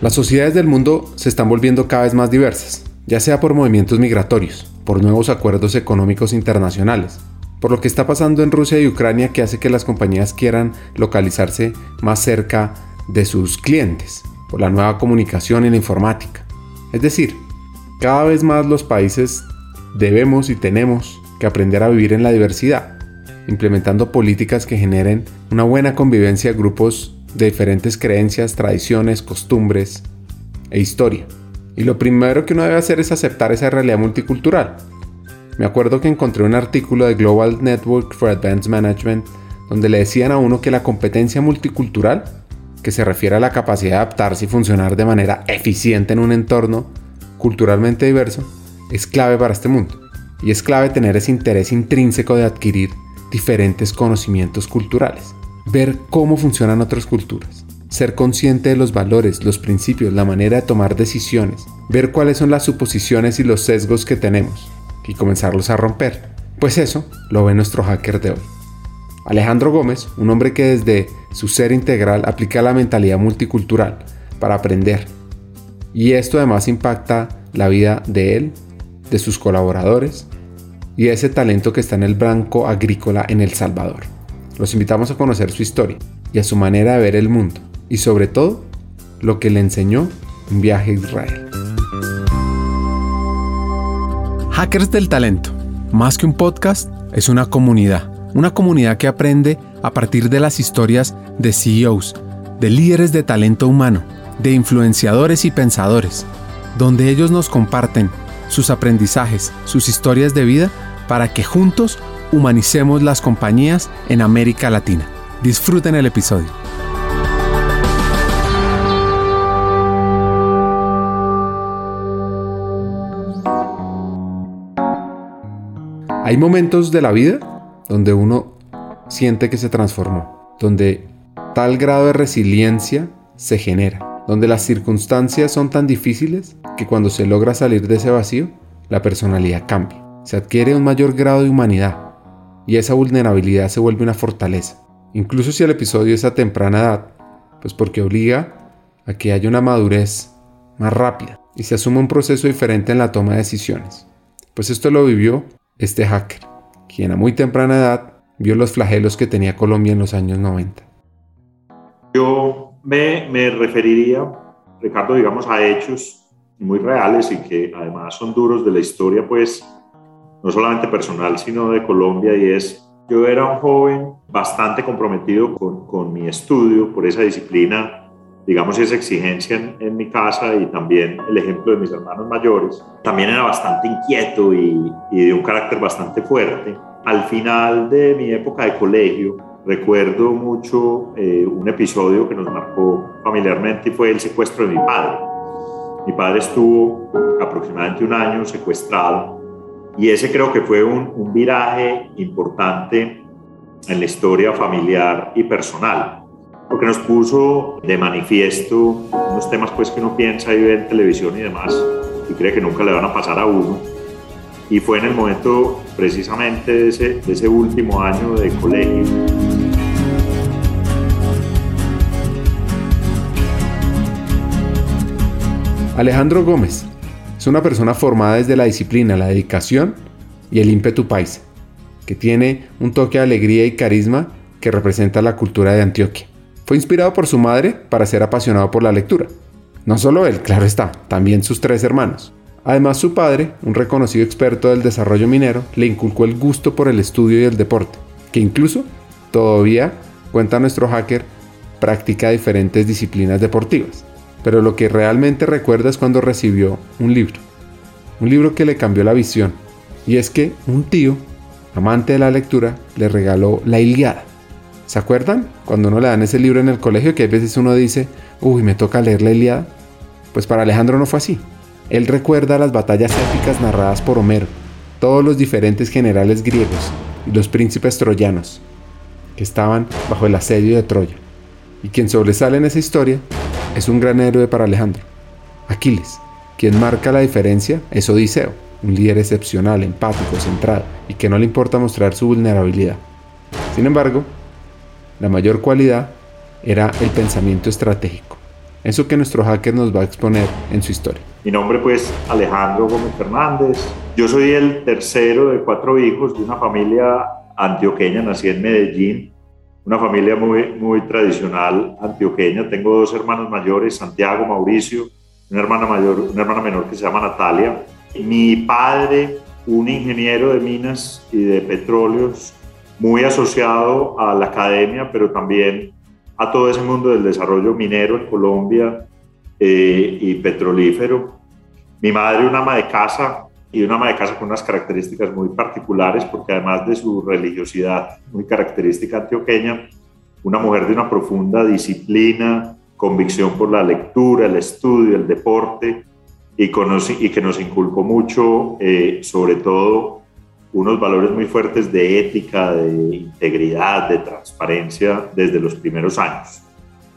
Las sociedades del mundo se están volviendo cada vez más diversas, ya sea por movimientos migratorios, por nuevos acuerdos económicos internacionales, por lo que está pasando en Rusia y Ucrania que hace que las compañías quieran localizarse más cerca de sus clientes, por la nueva comunicación y la informática. Es decir, cada vez más los países debemos y tenemos que aprender a vivir en la diversidad, implementando políticas que generen una buena convivencia de grupos de diferentes creencias, tradiciones, costumbres e historia. Y lo primero que uno debe hacer es aceptar esa realidad multicultural. Me acuerdo que encontré un artículo de Global Network for Advanced Management donde le decían a uno que la competencia multicultural, que se refiere a la capacidad de adaptarse y funcionar de manera eficiente en un entorno culturalmente diverso, es clave para este mundo. Y es clave tener ese interés intrínseco de adquirir diferentes conocimientos culturales ver cómo funcionan otras culturas, ser consciente de los valores, los principios, la manera de tomar decisiones, ver cuáles son las suposiciones y los sesgos que tenemos y comenzarlos a romper. Pues eso lo ve nuestro hacker de hoy. Alejandro Gómez, un hombre que desde su ser integral aplica la mentalidad multicultural para aprender. Y esto además impacta la vida de él, de sus colaboradores y ese talento que está en el banco agrícola en El Salvador. Los invitamos a conocer su historia y a su manera de ver el mundo y sobre todo lo que le enseñó un viaje a Israel. Hackers del Talento, más que un podcast, es una comunidad. Una comunidad que aprende a partir de las historias de CEOs, de líderes de talento humano, de influenciadores y pensadores, donde ellos nos comparten sus aprendizajes, sus historias de vida, para que juntos humanicemos las compañías en América Latina. Disfruten el episodio. Hay momentos de la vida donde uno siente que se transformó, donde tal grado de resiliencia se genera, donde las circunstancias son tan difíciles que cuando se logra salir de ese vacío, la personalidad cambia. Se adquiere un mayor grado de humanidad, y esa vulnerabilidad se vuelve una fortaleza. Incluso si el episodio es a temprana edad, pues porque obliga a que haya una madurez más rápida y se asuma un proceso diferente en la toma de decisiones. Pues esto lo vivió este hacker, quien a muy temprana edad vio los flagelos que tenía Colombia en los años 90. Yo me, referiría, Ricardo, digamos, a hechos muy reales y que además son duros de la historia, pues no solamente personal, sino de Colombia, y es, yo era un joven bastante comprometido con, con mi estudio, por esa disciplina, digamos, esa exigencia en, mi casa y también el ejemplo de mis hermanos mayores. También era bastante inquieto y, y de un carácter bastante fuerte. Al final de mi época de colegio, recuerdo mucho eh, un episodio que nos marcó familiarmente y fue el secuestro de mi padre. Mi padre estuvo aproximadamente un año secuestrado y ese creo que fue un, viraje importante en la historia familiar y personal, porque nos puso de manifiesto unos temas pues que uno piensa y ve en televisión y demás y cree que nunca le van a pasar a uno. Y fue en el momento precisamente de ese, de ese último año de colegio. Alejandro Gómez es una persona formada desde la disciplina, la dedicación y el ímpetu paisa, que tiene un toque de alegría y carisma que representa la cultura de Antioquia. Fue inspirado por su madre para ser apasionado por la lectura. No solo él, claro está, también sus tres hermanos. Además su padre, un reconocido experto del desarrollo minero, le inculcó el gusto por el estudio y el deporte, que incluso todavía, cuenta nuestro hacker, practica diferentes disciplinas deportivas pero lo que realmente recuerda es cuando recibió un libro. Un libro que le cambió la visión. Y es que un tío, amante de la lectura, le regaló La Iliada. ¿Se acuerdan? Cuando uno le dan ese libro en el colegio que a veces uno dice, uy, me toca leer la Iliada. Pues para Alejandro no fue así. Él recuerda las batallas épicas narradas por Homero, todos los diferentes generales griegos y los príncipes troyanos que estaban bajo el asedio de Troya. Y quien sobresale en esa historia es un gran héroe para Alejandro. Aquiles, quien marca la diferencia, es Odiseo, un líder excepcional, empático, centrado y que no le importa mostrar su vulnerabilidad. Sin embargo, la mayor cualidad era el pensamiento estratégico. Eso que nuestro hacker nos va a exponer en su historia. Mi nombre pues Alejandro Gómez Fernández. Yo soy el tercero de cuatro hijos de una familia antioqueña, nací en Medellín, una familia muy, muy tradicional antioqueña. Tengo dos hermanos mayores, Santiago, Mauricio, una hermana mayor, una hermana menor que se llama Natalia. Mi padre, un ingeniero de minas y de petróleos, muy asociado a la academia, pero también a todo ese mundo del desarrollo minero en Colombia eh, y petrolífero. Mi madre, una ama de casa, y una ama de casa con unas características muy particulares, porque además de su religiosidad muy característica antioqueña, una mujer de una profunda disciplina, convicción por la lectura, el estudio, el deporte, y, que nos inculcó mucho, eh, sobre todo, unos valores muy fuertes de ética, de integridad, de transparencia desde los primeros años.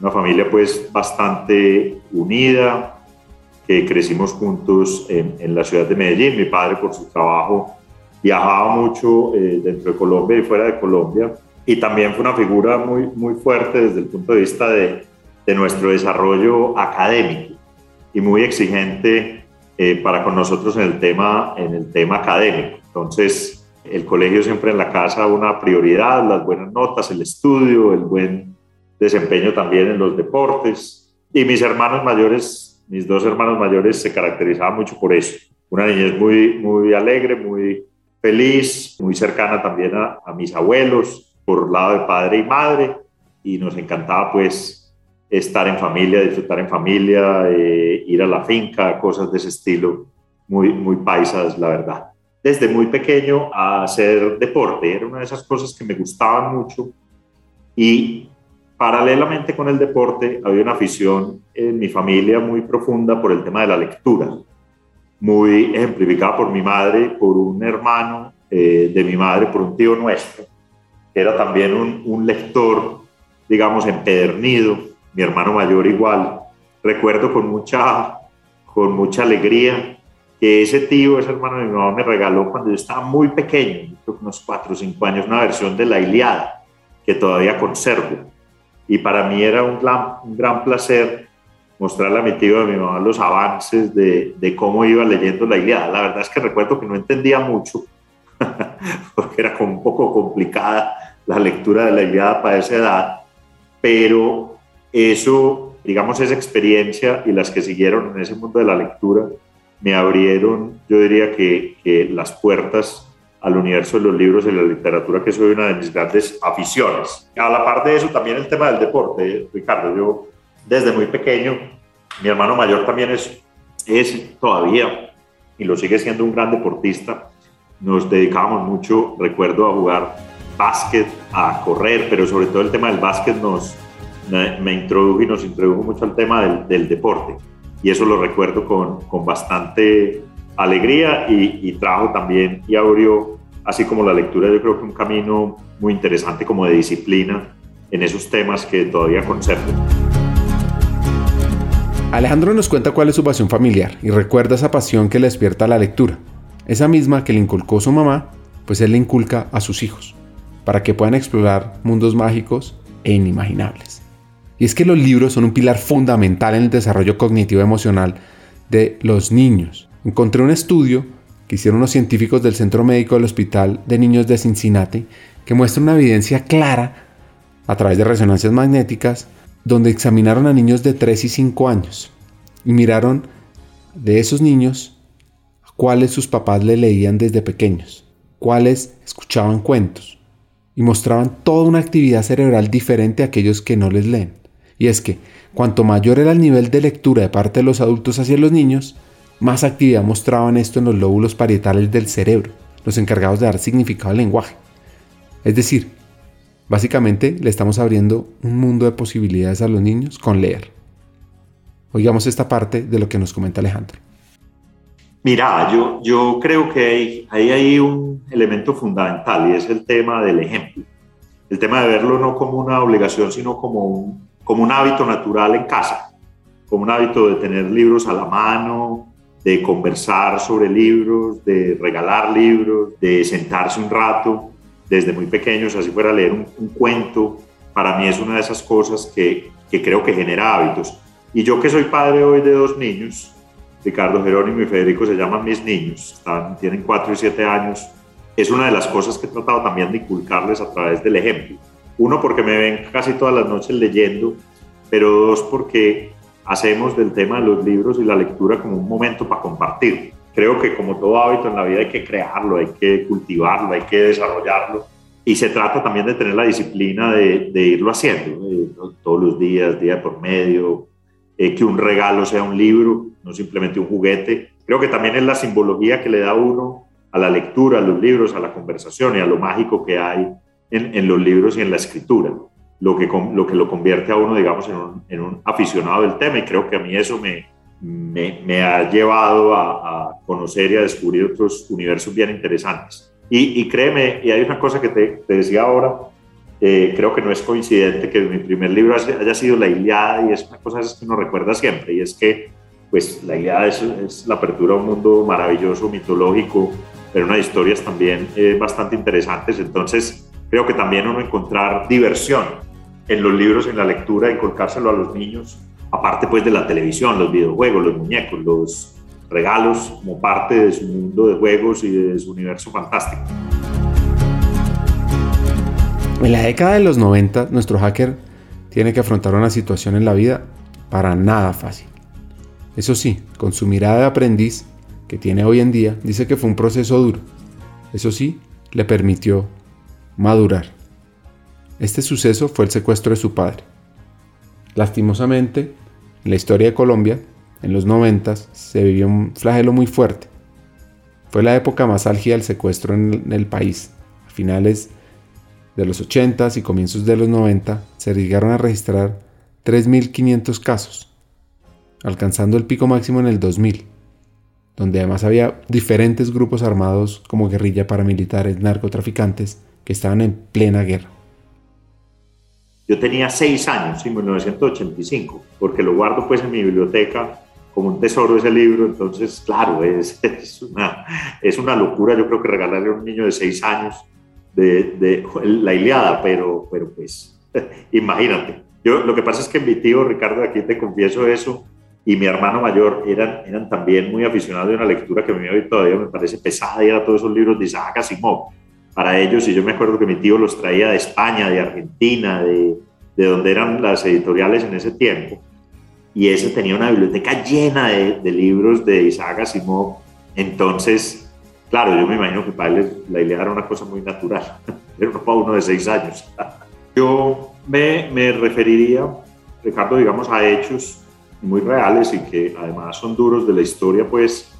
Una familia pues bastante unida, que crecimos juntos en, la ciudad de Medellín. Mi padre por su trabajo viajaba mucho eh, dentro de Colombia y fuera de Colombia y también fue una figura muy, muy fuerte desde el punto de vista de, de nuestro desarrollo académico y muy exigente eh, para con nosotros en el, tema, en el tema académico. Entonces, el colegio siempre en la casa una prioridad, las buenas notas, el estudio, el buen desempeño también en los deportes. Y mis hermanos mayores mis dos hermanos mayores se caracterizaban mucho por eso. Una niñez muy, muy alegre, muy feliz, muy cercana también a, mis abuelos, por lado de padre y madre, y nos encantaba pues estar en familia, disfrutar en familia, eh, ir a la finca, cosas de ese estilo, muy, muy paisas, la verdad. Desde muy pequeño hacer deporte, era una de esas cosas que me gustaban mucho y Paralelamente con el deporte, había una afición en mi familia muy profunda por el tema de la lectura, muy ejemplificada por mi madre, por un hermano eh, de mi madre, por un tío nuestro, que era también un, lector, digamos, empedernido, mi hermano mayor igual. Recuerdo con mucha, con mucha alegría que ese tío, ese hermano de mi mamá, me regaló cuando yo estaba muy pequeño, unos 4 o 5 años, una versión de la Iliada, que todavía conservo y para mí era un gran, un gran placer mostrarle a mi tío y a mi mamá los avances de, de, cómo iba leyendo la Ilíada. La verdad es que recuerdo que no entendía mucho, porque era como un poco complicada la lectura de la Ilíada para esa edad, pero eso, digamos, esa experiencia y las que siguieron en ese mundo de la lectura me abrieron, yo diría que, que las puertas al universo de los libros y la literatura, que soy una de mis grandes aficiones. A la par de eso, también el tema del deporte, Ricardo. Yo, desde muy pequeño, mi hermano mayor también es, es todavía, y lo sigue siendo un gran deportista. Nos dedicábamos mucho, recuerdo, a jugar básquet, a correr, pero sobre todo el tema del básquet nos, me, introdujo y nos introdujo mucho al tema del, del deporte. Y eso lo recuerdo con, con bastante alegría y, y, trajo también y abrió, así como la lectura, yo creo que un camino muy interesante como de disciplina en esos temas que todavía conservo. Alejandro nos cuenta cuál es su pasión familiar y recuerda esa pasión que le despierta la lectura, esa misma que le inculcó su mamá, pues él le inculca a sus hijos, para que puedan explorar mundos mágicos e inimaginables. Y es que los libros son un pilar fundamental en el desarrollo cognitivo emocional de los niños encontré un estudio que hicieron los científicos del Centro Médico del Hospital de Niños de Cincinnati que muestra una evidencia clara a través de resonancias magnéticas donde examinaron a niños de 3 y 5 años y miraron de esos niños cuáles sus papás le leían desde pequeños, cuáles escuchaban cuentos y mostraban toda una actividad cerebral diferente a aquellos que no les leen. Y es que cuanto mayor era el nivel de lectura de parte de los adultos hacia los niños, más actividad mostraban esto en los lóbulos parietales del cerebro, los encargados de dar significado al lenguaje. Es decir, básicamente le estamos abriendo un mundo de posibilidades a los niños con leer. Oigamos esta parte de lo que nos comenta Alejandro. Mira, yo, yo creo que hay, hay ahí un elemento fundamental y es el tema del ejemplo. El tema de verlo no como una obligación, sino como como un hábito natural en casa, como un hábito de tener libros a la mano, de conversar sobre libros, de regalar libros, de sentarse un rato desde muy pequeños, así fuera leer un, cuento, para mí es una de esas cosas que, que, creo que genera hábitos. Y yo que soy padre hoy de dos niños, Ricardo Jerónimo y Federico se llaman mis niños, están, tienen cuatro y siete años, es una de las cosas que he tratado también de inculcarles a través del ejemplo. Uno, porque me ven casi todas las noches leyendo, pero dos, porque hacemos del tema de los libros y la lectura como un momento para compartir. Creo que como todo hábito en la vida hay que crearlo, hay que cultivarlo, hay que desarrollarlo. Y se trata también de tener la disciplina de, irlo haciendo, todos los días, día por medio, eh, que un regalo sea un libro, no simplemente un juguete. Creo que también es la simbología que le da uno a la lectura, a los libros, a la conversación y a lo mágico que hay en, los libros y en la escritura, lo que, lo que lo convierte a uno, digamos, en un, aficionado del tema y creo que a mí eso me, me, ha llevado a, conocer y a descubrir otros universos bien interesantes. Y, créeme, y hay una cosa que te, te decía ahora, eh, creo que no es coincidente que mi primer libro haya sido La Iliada y es una cosa que uno recuerda siempre y es que pues la Iliada es, es la apertura a un mundo maravilloso, mitológico, pero unas historias también eh, bastante interesantes. Entonces, creo que también uno encontrar diversión en los libros, en la lectura, inculcárselo a los niños, aparte pues de la televisión, los videojuegos, los muñecos, los regalos, como parte de su mundo de juegos y de su universo fantástico. En la década de los 90, nuestro hacker tiene que afrontar una situación en la vida para nada fácil. Eso sí, con su mirada de aprendiz, que tiene hoy en día, dice que fue un proceso duro. Eso sí, le permitió madurar. Este suceso fue el secuestro de su padre. Lastimosamente, en la historia de Colombia, en los 90 se vivió un flagelo muy fuerte. Fue la época más álgida del secuestro en el país. A finales de los 80 y comienzos de los 90 se llegaron a registrar 3.500 casos, alcanzando el pico máximo en el 2000 donde además había diferentes grupos armados como guerrilla paramilitares, narcotraficantes, que estaban en plena guerra. Yo tenía seis años, en 1985, porque lo guardo pues en mi biblioteca como un tesoro ese libro, entonces claro, es, es, una, es una locura yo creo que regalarle a un niño de seis años de, de la Iliada, pero, pero pues imagínate. Yo, lo que pasa es que mi tío Ricardo, aquí te confieso eso, y mi hermano mayor eran, eran también muy aficionados de una lectura que a mí todavía me parece pesada y era todos esos libros de Isaac Asimov. Para ellos, y yo me acuerdo que mi tío los traía de España, de Argentina, de, de donde eran las editoriales en ese tiempo, y ese tenía una biblioteca llena de, de libros de Isaac Asimov. Entonces, claro, yo me imagino que para él la idea era una cosa muy natural, no para uno de seis años. Yo me, me referiría, Ricardo, digamos, a hechos muy reales y que además son duros de la historia, pues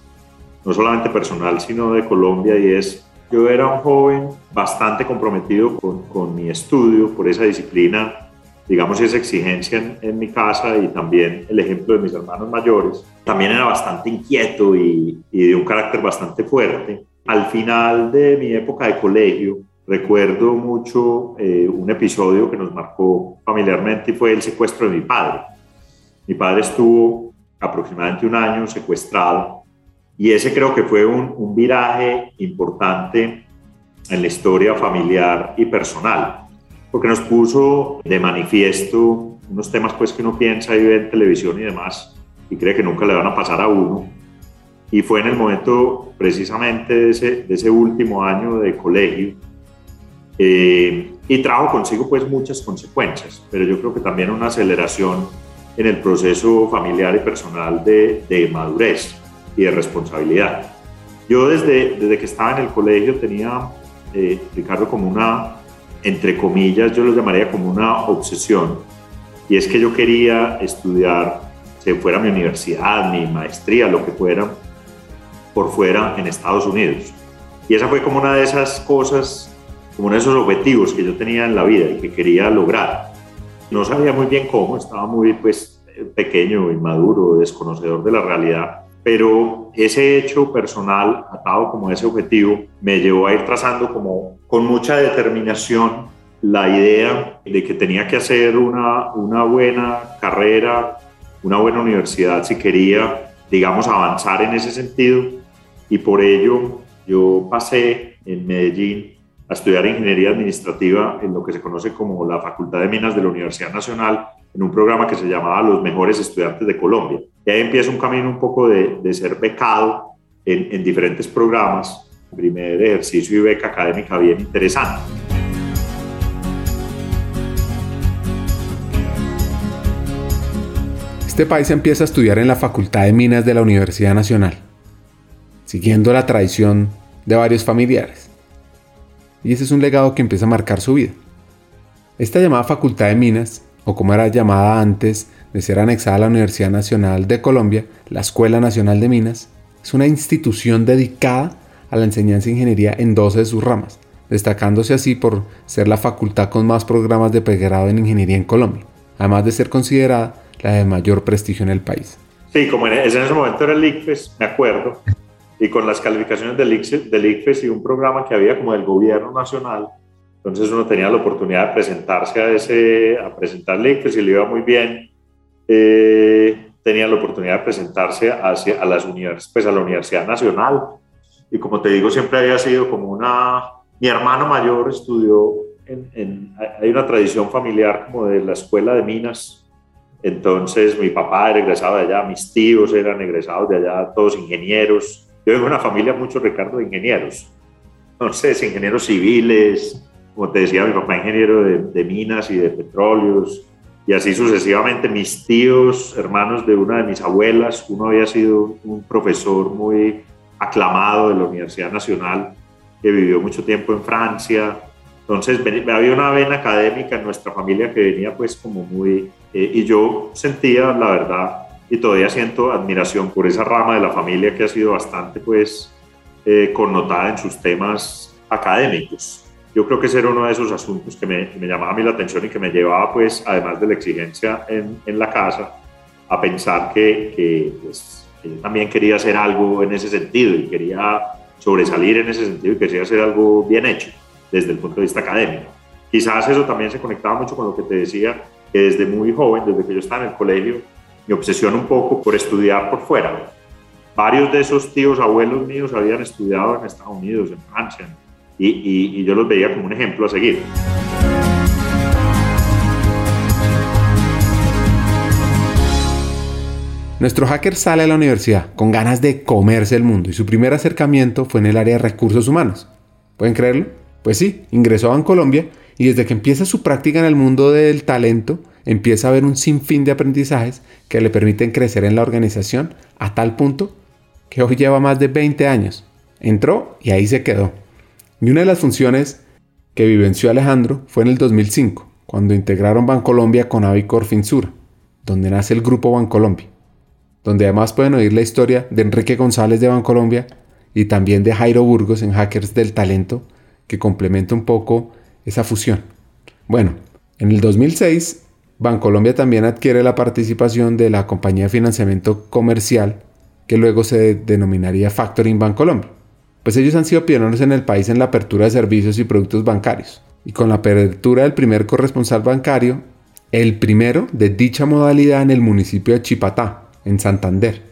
no solamente personal, sino de Colombia, y es, yo era un joven bastante comprometido con, mi estudio, por esa disciplina, digamos, esa exigencia en, mi casa y también el ejemplo de mis hermanos mayores. También era bastante inquieto y, y de un carácter bastante fuerte. Al final de mi época de colegio, recuerdo mucho eh, un episodio que nos marcó familiarmente y fue el secuestro de mi padre. Mi padre estuvo aproximadamente un año secuestrado y ese creo que fue un, viraje importante en la historia familiar y personal, porque nos puso de manifiesto unos temas pues que uno piensa y ve en televisión y demás y cree que nunca le van a pasar a uno. Y fue en el momento precisamente de ese, último año de colegio eh, y trajo consigo pues muchas consecuencias, pero yo creo que también una aceleración en el proceso familiar y personal de madurez y de responsabilidad. Yo desde, desde que estaba en el colegio tenía, eh, Ricardo, como una, entre comillas, yo lo llamaría como una obsesión, y es que yo quería estudiar, se fuera mi universidad, mi maestría, lo que fuera, por fuera en Estados Unidos. Y esa fue como una de esas cosas, como uno de esos objetivos que yo tenía en la vida y que quería lograr. No sabía muy bien cómo, estaba muy pues, pequeño, inmaduro, desconocedor de la realidad, pero ese hecho personal atado como ese objetivo me llevó a ir trazando como con mucha determinación la idea de que tenía que hacer una, una buena carrera, una buena universidad si quería, digamos, avanzar en ese sentido. Y por ello yo pasé en Medellín a estudiar ingeniería administrativa en lo que se conoce como la Facultad de Minas de la Universidad Nacional, en un programa que se llamaba Los Mejores Estudiantes de Colombia. Y ahí empieza un camino un poco de, de ser becado en, en diferentes programas, primer ejercicio y beca académica bien interesante. Este país empieza a estudiar en la Facultad de Minas de la Universidad Nacional, siguiendo la tradición de varios familiares. Y ese es un legado que empieza a marcar su vida. Esta llamada Facultad de Minas, o como era llamada antes de ser anexada a la Universidad Nacional de Colombia, la Escuela Nacional de Minas, es una institución dedicada a la enseñanza de ingeniería en 12 de sus ramas, destacándose así por ser la facultad con más programas de pregrado en ingeniería en Colombia, además de ser considerada la de mayor prestigio en el país. Sí, como en ese momento era el ICFES, me acuerdo, y con las calificaciones del ICFES, del ICFES y un programa que había como del gobierno nacional, entonces uno tenía la oportunidad de presentarse a ese, a presentar el ICFES y le iba muy bien. Eh, tenía la oportunidad de presentarse hacia, a, las univers, pues a la Universidad Nacional. Y como te digo, siempre había sido como una... Mi hermano mayor estudió en, en, hay una tradición familiar como de la escuela de minas entonces mi papá era egresado de allá, mis tíos eran egresados de allá, todos ingenieros. Yo vengo de una familia mucho, Ricardo, de ingenieros. Entonces, ingenieros civiles, como te decía, mi papá ingeniero de, minas y de petróleos, y así sucesivamente. Mis tíos, hermanos de una de mis abuelas, uno había sido un profesor muy aclamado de la Universidad Nacional, que vivió mucho tiempo en Francia, entonces había una vena académica en nuestra familia que venía pues como muy... Eh, y yo sentía, la verdad, y todavía siento admiración por esa rama de la familia que ha sido bastante pues eh, connotada en sus temas académicos. Yo creo que ese era uno de esos asuntos que me, me llamaba a mí la atención y que me llevaba pues, además de la exigencia en, en la casa, a pensar que, que, pues, yo también quería hacer algo en ese sentido y quería sobresalir en ese sentido y quería hacer algo bien hecho desde el punto de vista académico. Quizás eso también se conectaba mucho con lo que te decía, que desde muy joven, desde que yo estaba en el colegio, me obsesiona un poco por estudiar por fuera. Varios de esos tíos, abuelos míos, habían estudiado en Estados Unidos, en Francia, y, y, yo los veía como un ejemplo a seguir. Nuestro hacker sale a la universidad con ganas de comerse el mundo y su primer acercamiento fue en el área de recursos humanos. ¿Pueden creerlo? Pues sí, ingresó a Colombia y desde que empieza su práctica en el mundo del talento, empieza a ver un sinfín de aprendizajes que le permiten crecer en la organización a tal punto que hoy lleva más de 20 años. Entró y ahí se quedó. Y una de las funciones que vivenció Alejandro fue en el 2005, cuando integraron Bancolombia con Avicor Finsura, donde nace el grupo Bancolombia, donde además pueden oír la historia de Enrique González de Bancolombia y también de Jairo Burgos en Hackers del Talento, que complementa un poco esa fusión. Bueno, en el 2006, Bancolombia también adquiere la participación de la compañía de financiamiento comercial que luego se denominaría Factoring Bancolombia. Pues ellos han sido pioneros en el país en la apertura de servicios y productos bancarios. Y con la apertura del primer corresponsal bancario, el primero de dicha modalidad en el municipio de Chipatá, en Santander.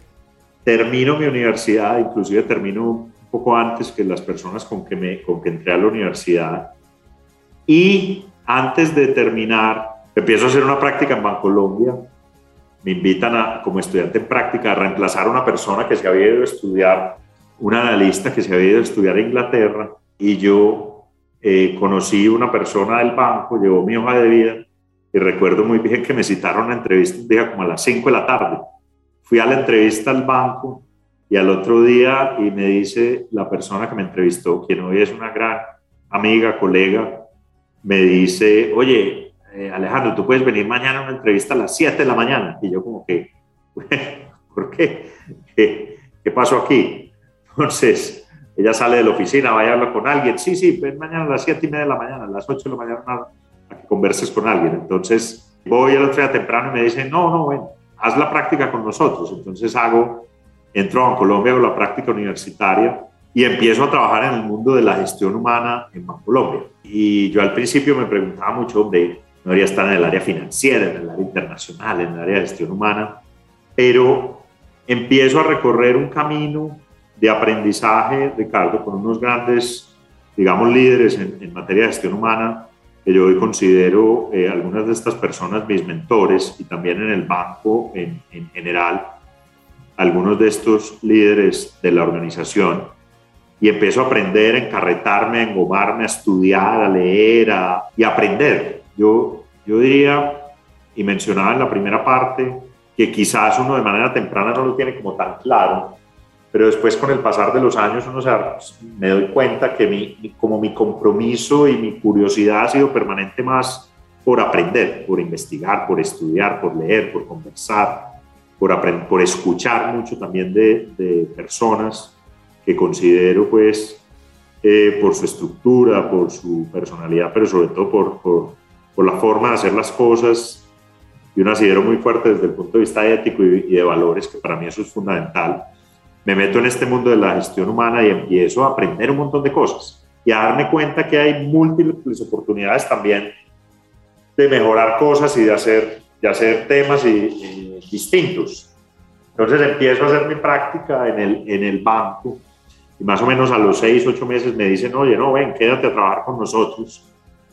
Termino mi universidad, inclusive termino poco antes que las personas con que, me, con que entré a la universidad. Y antes de terminar, empiezo a hacer una práctica en Bancolombia. Me invitan a, como estudiante en práctica a reemplazar a una persona que se había ido a estudiar, un analista que se había ido a estudiar a Inglaterra. Y yo eh, conocí una persona del banco, llevó mi hoja de vida y recuerdo muy bien que me citaron a entrevista un día como a las 5 de la tarde. Fui a la entrevista al banco y al otro día, y me dice la persona que me entrevistó, quien hoy es una gran amiga, colega, me dice, oye, eh, Alejandro, tú puedes venir mañana a una entrevista a las 7 de la mañana. Y yo como que, ¿por qué? ¿Qué, qué pasó aquí? Entonces, ella sale de la oficina, vaya a hablar con alguien. Sí, sí, ven mañana a las 7 y media de la mañana, a las 8 de la mañana a, que converses con alguien. Entonces, voy al otro día temprano y me dice, no, no, ven, haz la práctica con nosotros. Entonces hago entro a Colombia con la práctica universitaria y empiezo a trabajar en el mundo de la gestión humana en Bancolombia. Y yo al principio me preguntaba mucho, no debería estar en el área financiera, en el área internacional, en el área de gestión humana, pero empiezo a recorrer un camino de aprendizaje, Ricardo, con unos grandes digamos, líderes en, materia de gestión humana, que yo hoy considero eh, algunas de estas personas mis mentores y también en el banco en, en general, algunos de estos líderes de la organización y empiezo a aprender, a encarretarme, a engomarme, a estudiar, a leer a, y a aprender. Yo, yo diría, y mencionaba en la primera parte, que quizás uno de manera temprana no lo tiene como tan claro, pero después con el pasar de los años uno se, me doy cuenta que mi, como mi compromiso y mi curiosidad ha sido permanente más por aprender, por investigar, por estudiar, por leer, por conversar, por, por escuchar mucho también de, de personas que considero pues eh, por su estructura, por su personalidad, pero sobre todo por, por, por la forma de hacer las cosas y un asidero muy fuerte desde el punto de vista ético y, de valores, que para mí eso es fundamental. Me meto en este mundo de la gestión humana y empiezo a aprender un montón de cosas y a darme cuenta que hay múltiples oportunidades también de mejorar cosas y de hacer, de hacer temas y, distintos. Entonces empiezo a hacer mi práctica en el, en el banco y más o menos a los seis, ocho meses me dicen, oye, no, ven, quédate a trabajar con nosotros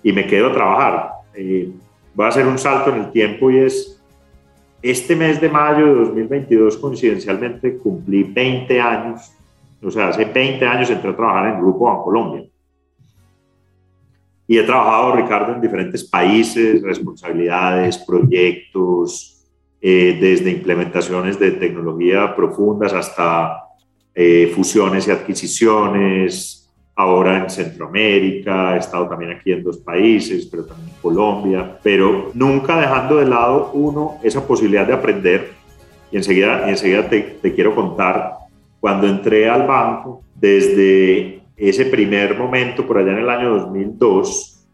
y me quedo a trabajar. Eh, voy a hacer un salto en el tiempo y es, este mes de mayo de 2022 coincidencialmente cumplí 20 años, o sea, hace 20 años entré a trabajar en Grupo Colombia Y he trabajado, Ricardo, en diferentes países, responsabilidades, proyectos, eh, desde implementaciones de tecnología profundas hasta eh, fusiones y adquisiciones, ahora en Centroamérica, he estado también aquí en dos países, pero también en Colombia, pero nunca dejando de lado uno esa posibilidad de aprender. Y enseguida, y enseguida te, te quiero contar, cuando entré al banco, desde ese primer momento, por allá en el año 2002,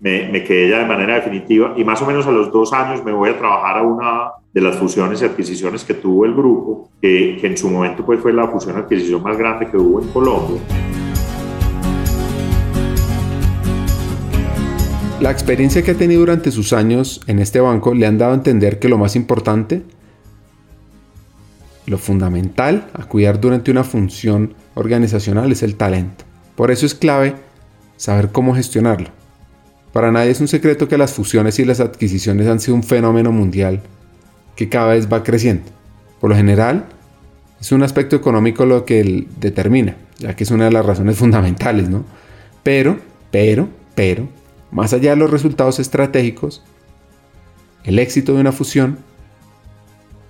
me, me, quedé ya de manera definitiva y más o menos a los dos años me voy a trabajar a una de las fusiones y adquisiciones que tuvo el grupo, que, que en su momento pues fue la fusión adquisición más grande que hubo en Colombia. La experiencia que ha tenido durante sus años en este banco le han dado a entender que lo más importante, lo fundamental a cuidar durante una función organizacional es el talento. Por eso es clave saber cómo gestionarlo. Para nadie es un secreto que las fusiones y las adquisiciones han sido un fenómeno mundial que cada vez va creciendo. Por lo general, es un aspecto económico lo que determina, ya que es una de las razones fundamentales, ¿no? Pero, pero, pero, más allá de los resultados estratégicos, el éxito de una fusión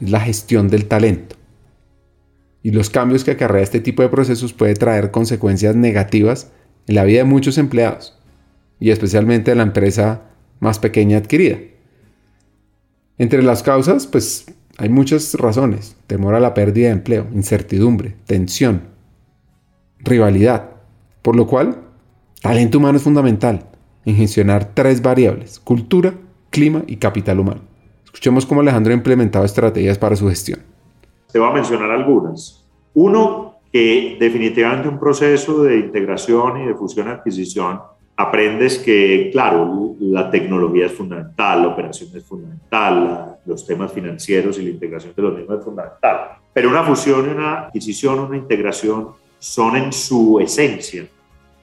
es la gestión del talento. Y los cambios que acarrea este tipo de procesos puede traer consecuencias negativas en la vida de muchos empleados y especialmente de la empresa más pequeña adquirida. Entre las causas, pues hay muchas razones. Temor a la pérdida de empleo, incertidumbre, tensión, rivalidad. Por lo cual, talento humano es fundamental en gestionar tres variables, cultura, clima y capital humano. Escuchemos cómo Alejandro ha implementado estrategias para su gestión. Te voy a mencionar algunas. Uno, que definitivamente un proceso de integración y de fusión-adquisición aprendes que, claro, la tecnología es fundamental, la operación es fundamental, los temas financieros y la integración de los mismos es fundamental. Pero una fusión, una adquisición, una integración son en su esencia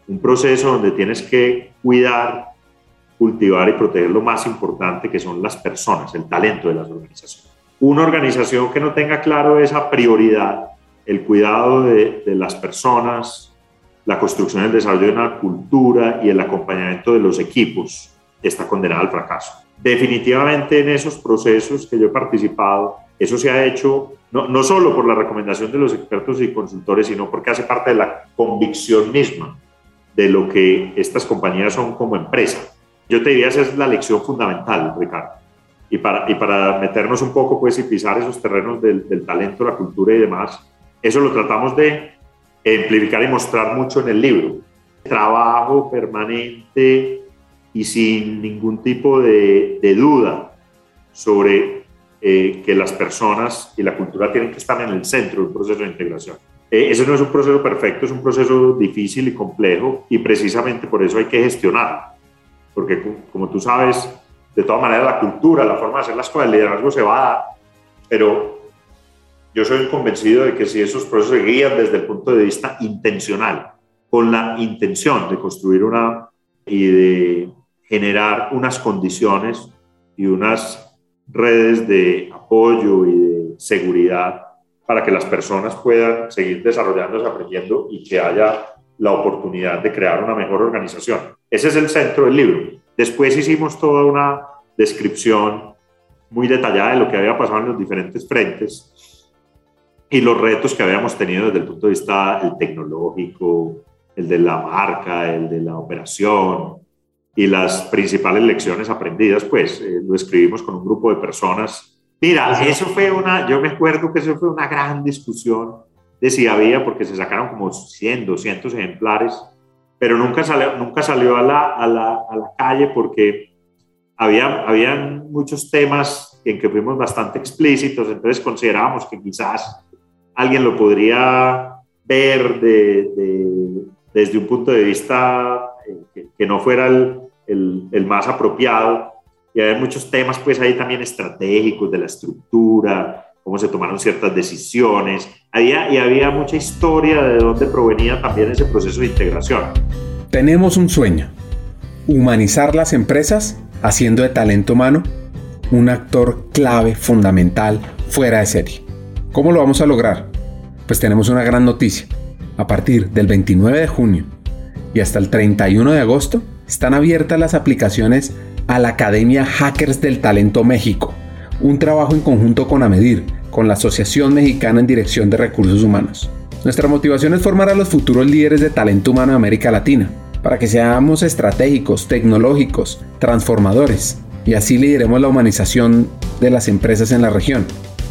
un proceso donde tienes que cuidar, cultivar y proteger lo más importante que son las personas, el talento de las organizaciones. Una organización que no tenga claro esa prioridad, el cuidado de, las personas, la construcción y el desarrollo de una cultura y el acompañamiento de los equipos, está condenada al fracaso. Definitivamente en esos procesos que yo he participado, eso se ha hecho no, no solo por la recomendación de los expertos y consultores, sino porque hace parte de la convicción misma de lo que estas compañías son como empresa. Yo te diría esa es la lección fundamental, Ricardo. Y para, y para meternos un poco pues, y pisar esos terrenos del, del talento, la cultura y demás, eso lo tratamos de amplificar y mostrar mucho en el libro. Trabajo permanente y sin ningún tipo de, de duda sobre eh, que las personas y la cultura tienen que estar en el centro del proceso de integración. Eh, ese no es un proceso perfecto, es un proceso difícil y complejo y precisamente por eso hay que gestionarlo. Porque como tú sabes, de todas maneras la cultura, la forma de hacer las cosas, el liderazgo se va a dar, pero yo soy convencido de que si esos procesos se guían desde el punto de vista intencional, con la intención de construir una y de generar unas condiciones y unas redes de apoyo y de seguridad para que las personas puedan seguir desarrollándose, aprendiendo y que haya la oportunidad de crear una mejor organización. Ese es el centro del libro. Después hicimos toda una descripción muy detallada de lo que había pasado en los diferentes frentes y los retos que habíamos tenido desde el punto de vista el tecnológico, el de la marca, el de la operación y las principales lecciones aprendidas, pues eh, lo escribimos con un grupo de personas. Mira, eso fue una, yo me acuerdo que eso fue una gran discusión de si había, porque se sacaron como 100, 200 ejemplares, pero nunca salió, nunca salió a, la, a, la, a la calle porque había, habían muchos temas en que fuimos bastante explícitos, entonces considerábamos que quizás alguien lo podría ver de, desde un punto de vista eh, que, no fuera el, el, más apropiado. Y había muchos temas, pues ahí también estratégicos de la estructura, cómo se tomaron ciertas decisiones. Había, y había mucha historia de dónde provenía también ese proceso de integración. Tenemos un sueño, humanizar las empresas haciendo de talento humano un actor clave, fundamental, fuera de serie. ¿Cómo lo vamos a lograr? Pues tenemos una gran noticia. A partir del 29 de junio y hasta el 31 de agosto están abiertas las aplicaciones a la Academia Hackers del Talento México, un trabajo en conjunto con AMEDIR, con la Asociación Mexicana en Dirección de Recursos Humanos. Nuestra motivación es formar a los futuros líderes de talento humano de América Latina, para que seamos estratégicos, tecnológicos, transformadores, y así lideremos la humanización de las empresas en la región.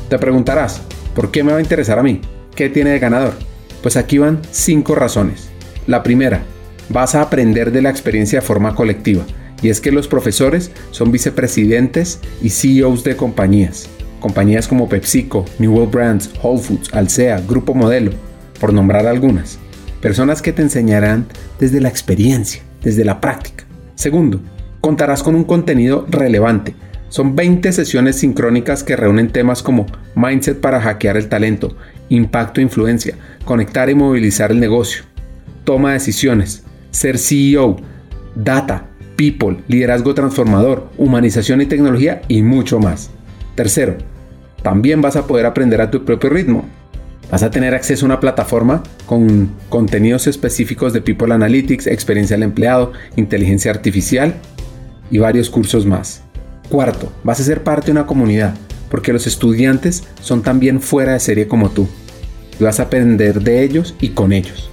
Te preguntarás, ¿por qué me va a interesar a mí? ¿Qué tiene de ganador? Pues aquí van cinco razones. La primera, vas a aprender de la experiencia de forma colectiva. Y es que los profesores son vicepresidentes y CEOs de compañías. Compañías como PepsiCo, New World Brands, Whole Foods, Alsea, Grupo Modelo, por nombrar algunas. Personas que te enseñarán desde la experiencia, desde la práctica. Segundo, contarás con un contenido relevante. Son 20 sesiones sincrónicas que reúnen temas como mindset para hackear el talento, impacto e influencia, conectar y movilizar el negocio, toma de decisiones, ser CEO, data, people, liderazgo transformador, humanización y tecnología y mucho más. Tercero, también vas a poder aprender a tu propio ritmo. Vas a tener acceso a una plataforma con contenidos específicos de People Analytics, experiencia del empleado, inteligencia artificial y varios cursos más. Cuarto, vas a ser parte de una comunidad, porque los estudiantes son también fuera de serie como tú. Y vas a aprender de ellos y con ellos.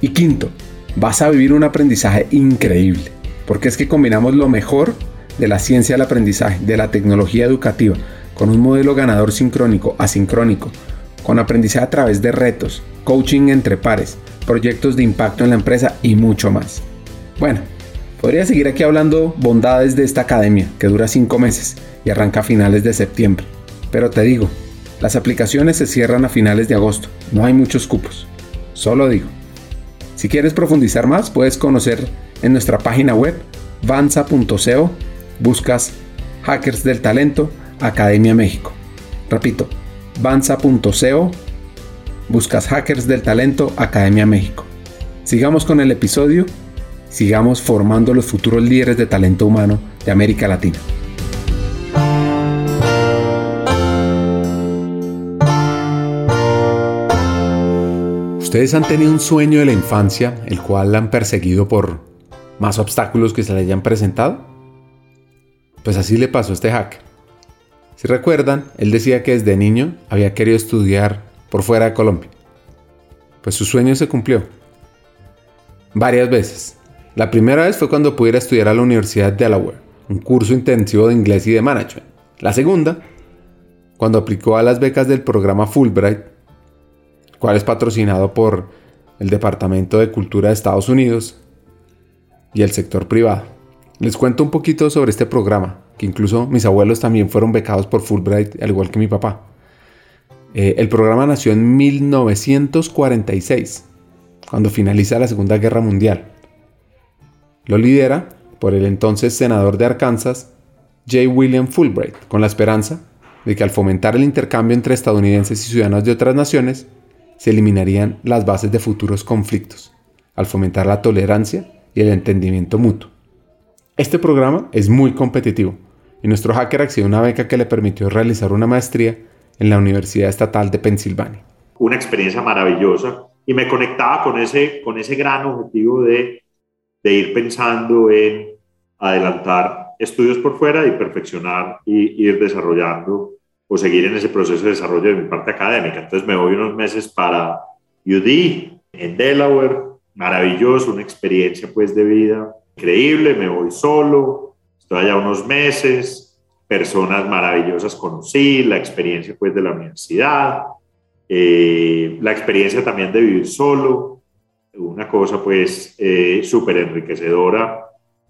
Y quinto, vas a vivir un aprendizaje increíble, porque es que combinamos lo mejor de la ciencia del aprendizaje, de la tecnología educativa, con un modelo ganador sincrónico, asincrónico, con aprendizaje a través de retos, coaching entre pares, proyectos de impacto en la empresa y mucho más. Bueno, podría seguir aquí hablando bondades de esta academia, que dura 5 meses y arranca a finales de septiembre. Pero te digo, las aplicaciones se cierran a finales de agosto, no hay muchos cupos. Solo digo, si quieres profundizar más, puedes conocer en nuestra página web vanza.co, buscas Hackers del Talento, Academia México. Repito, vanza.co, buscas Hackers del Talento, Academia México. Sigamos con el episodio, sigamos formando los futuros líderes de talento humano de América Latina. ¿Ustedes han tenido un sueño de la infancia, el cual han perseguido por más obstáculos que se le hayan presentado? Pues así le pasó a este hack. Si recuerdan, él decía que desde niño había querido estudiar por fuera de Colombia. Pues su sueño se cumplió. Varias veces. La primera vez fue cuando pudiera estudiar a la Universidad de Delaware, un curso intensivo de inglés y de management. La segunda, cuando aplicó a las becas del programa Fulbright cual es patrocinado por el Departamento de Cultura de Estados Unidos y el sector privado. Les cuento un poquito sobre este programa, que incluso mis abuelos también fueron becados por Fulbright, al igual que mi papá. Eh, el programa nació en 1946, cuando finaliza la Segunda Guerra Mundial. Lo lidera por el entonces senador de Arkansas, J. William Fulbright, con la esperanza de que al fomentar el intercambio entre estadounidenses y ciudadanos de otras naciones, se eliminarían las bases de futuros conflictos. al fomentar la tolerancia y el entendimiento mutuo. Este programa es muy competitivo y nuestro hacker accedió a una beca que le permitió realizar una maestría en la Universidad Estatal de Pensilvania. Una experiencia maravillosa y me conectaba con ese, con ese gran objetivo de, de ir pensando en adelantar estudios por fuera y perfeccionar y ir desarrollando o seguir en ese proceso de desarrollo de mi parte académica. Entonces me voy unos meses para UD en Delaware, maravilloso, una experiencia pues de vida increíble, me voy solo, estoy allá unos meses, personas maravillosas conocí, la experiencia pues de la universidad, eh, la experiencia también de vivir solo, una cosa pues eh, súper enriquecedora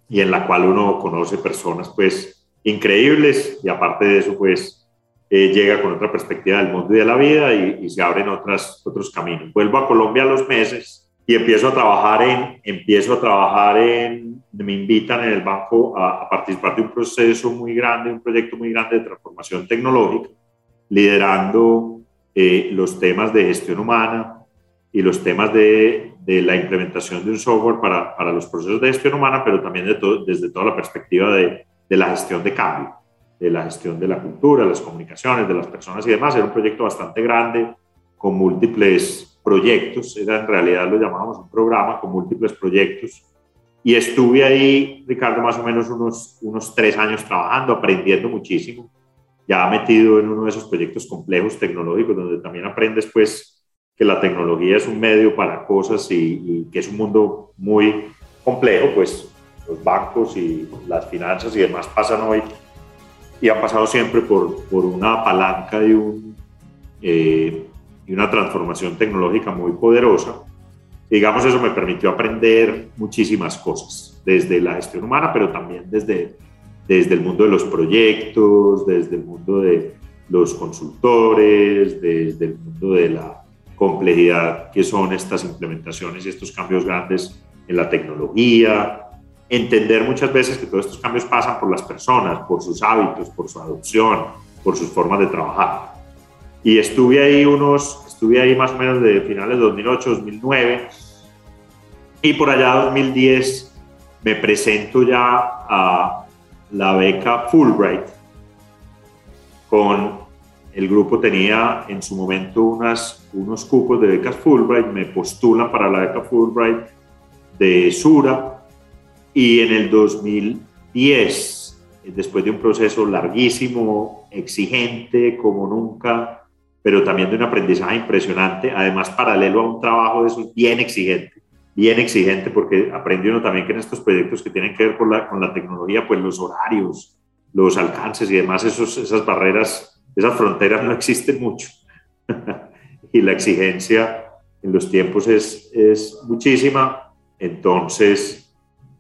y en la cual uno conoce personas pues increíbles y aparte de eso pues eh, llega con otra perspectiva del mundo y de la vida y, y se abren otras, otros caminos. Vuelvo a Colombia a los meses y empiezo a trabajar en, empiezo a trabajar en, me invitan en el banco a, participar de un proceso muy grande, un proyecto muy grande de transformación tecnológica, liderando eh, los temas de gestión humana y los temas de, de la implementación de un software para, para, los procesos de gestión humana, pero también de desde toda la perspectiva de, de la gestión de cambio, de la gestión de la cultura, las comunicaciones, de las personas y demás. Era un proyecto bastante grande con múltiples proyectos, era en realidad lo llamábamos un programa con múltiples proyectos. Y estuve ahí, Ricardo, más o menos unos, unos tres años trabajando, aprendiendo muchísimo, ya metido en uno de esos proyectos complejos tecnológicos, donde también aprendes pues que la tecnología es un medio para cosas y, y que es un mundo muy complejo, pues los bancos y las finanzas y demás pasan hoy y han pasado siempre por, por una palanca de un, eh, y una transformación tecnológica muy poderosa. Digamos, eso me permitió aprender muchísimas cosas, desde la gestión humana, pero también desde, desde el mundo de los proyectos, desde el mundo de los consultores, desde el mundo de la complejidad que son estas implementaciones y estos cambios grandes en la tecnología, entender muchas veces que todos estos cambios pasan por las personas, por sus hábitos, por su adopción, por sus formas de trabajar. Y estuve ahí unos, estuve ahí más o menos de finales de 2008, 2009. Y por allá 2010 me presento ya a la beca Fulbright. Con el grupo tenía en su momento unas, unos cupos de becas Fulbright, me postulan para la beca Fulbright de Sura y en el 2010, después de un proceso larguísimo, exigente como nunca, pero también de un aprendizaje impresionante, además paralelo a un trabajo de esos bien exigente, bien exigente, porque aprende uno también que en estos proyectos que tienen que ver con la, con la tecnología, pues los horarios, los alcances y demás, esos, esas barreras, esas fronteras no existen mucho. y la exigencia en los tiempos es, es muchísima. Entonces,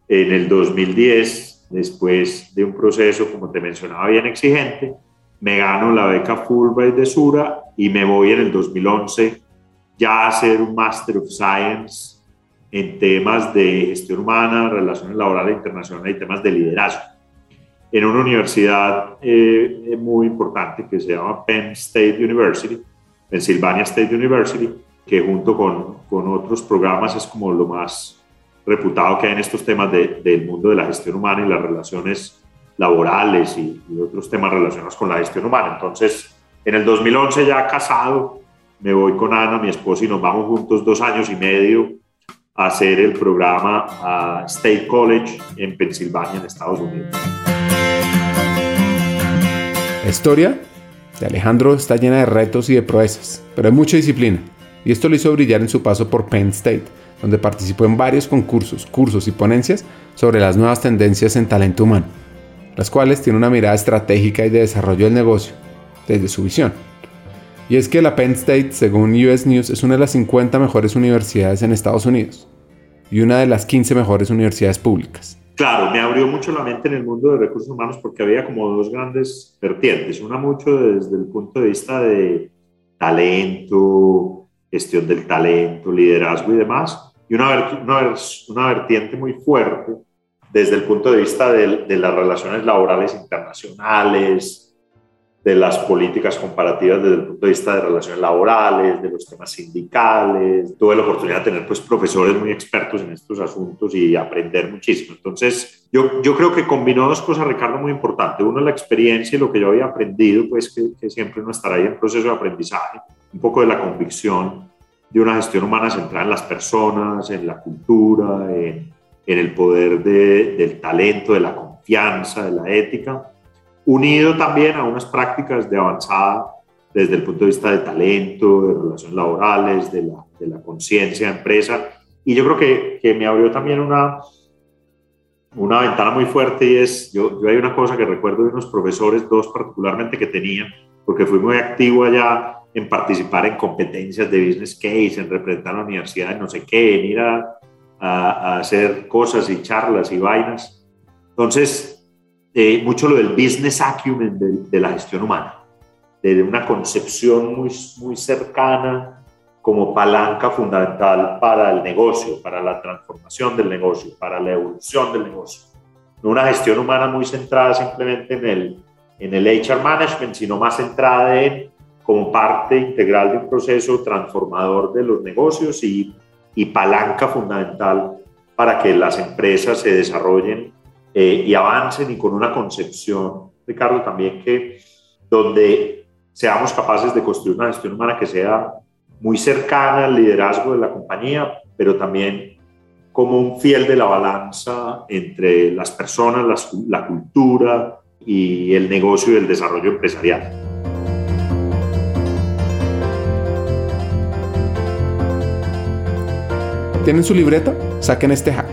en el 2010, después de un proceso, como te mencionaba, bien exigente, me gano la beca Fulbright de Sura y me voy en el 2011 ya a hacer un Master of Science en temas de gestión humana, relaciones laborales internacionales y temas de liderazgo. En una universidad eh, muy importante que se llama Penn State University, Pennsylvania State University, que junto con, con otros programas es como lo más reputado que hay en estos temas de, del mundo de la gestión humana y las relaciones laborales y, otros temas relacionados con la gestión humana. Entonces, en el 2011 ya casado, me voy con Ana, mi esposa, y nos vamos juntos dos años y medio a hacer el programa a State College en Pensilvania, en Estados Unidos. La historia de Alejandro está llena de retos y de proezas, pero hay mucha disciplina, y esto lo hizo brillar en su paso por Penn State, donde participó en varios concursos, cursos y ponencias sobre las nuevas tendencias en talento humano las cuales tienen una mirada estratégica y de desarrollo del negocio, desde su visión. Y es que la Penn State, según US News, es una de las 50 mejores universidades en Estados Unidos y una de las 15 mejores universidades públicas. Claro, me abrió mucho la mente en el mundo de recursos humanos porque había como dos grandes vertientes. Una mucho desde el punto de vista de talento, gestión del talento, liderazgo y demás. Y una, una, una vertiente muy fuerte desde el punto de vista de, las relaciones laborales internacionales, de las políticas comparativas desde el punto de vista de relaciones laborales, de los temas sindicales. Tuve la oportunidad de tener pues profesores muy expertos en estos asuntos y aprender muchísimo. Entonces, yo, yo creo que combinó dos cosas, Ricardo, muy importantes. Uno, la experiencia y lo que yo había aprendido, pues que, que siempre uno estará ahí en proceso de aprendizaje. Un poco de la convicción de una gestión humana centrada en las personas, en la cultura, en, en el poder de, del talento, de la confianza, de la ética unido también a unas prácticas de avanzada desde el punto de vista de talento, de relaciones laborales, de la, de la conciencia de empresa. Y yo creo que, que, me abrió también una, una ventana muy fuerte y es, yo, yo hay una cosa que recuerdo de unos profesores, dos particularmente que tenía, porque fui muy activo allá en participar en competencias de business case, en representar a la universidad en no sé qué, en ir a, a, hacer cosas y charlas y vainas. Entonces, eh, mucho lo del business acumen de, la gestión humana, de una concepción muy, muy cercana como palanca fundamental para el negocio, para la transformación del negocio, para la evolución del negocio. No una gestión humana muy centrada simplemente en el, en el HR management, sino más centrada en como parte integral de un proceso transformador de los negocios y, y palanca fundamental para que las empresas se desarrollen eh, y avancen y con una concepción, Ricardo, también que donde seamos capaces de construir una gestión humana que sea muy cercana al liderazgo de la compañía, pero también como un fiel de la balanza entre las personas, la cultura y el negocio y el desarrollo empresarial. ¿Tienen su libreta? Saquen este hack.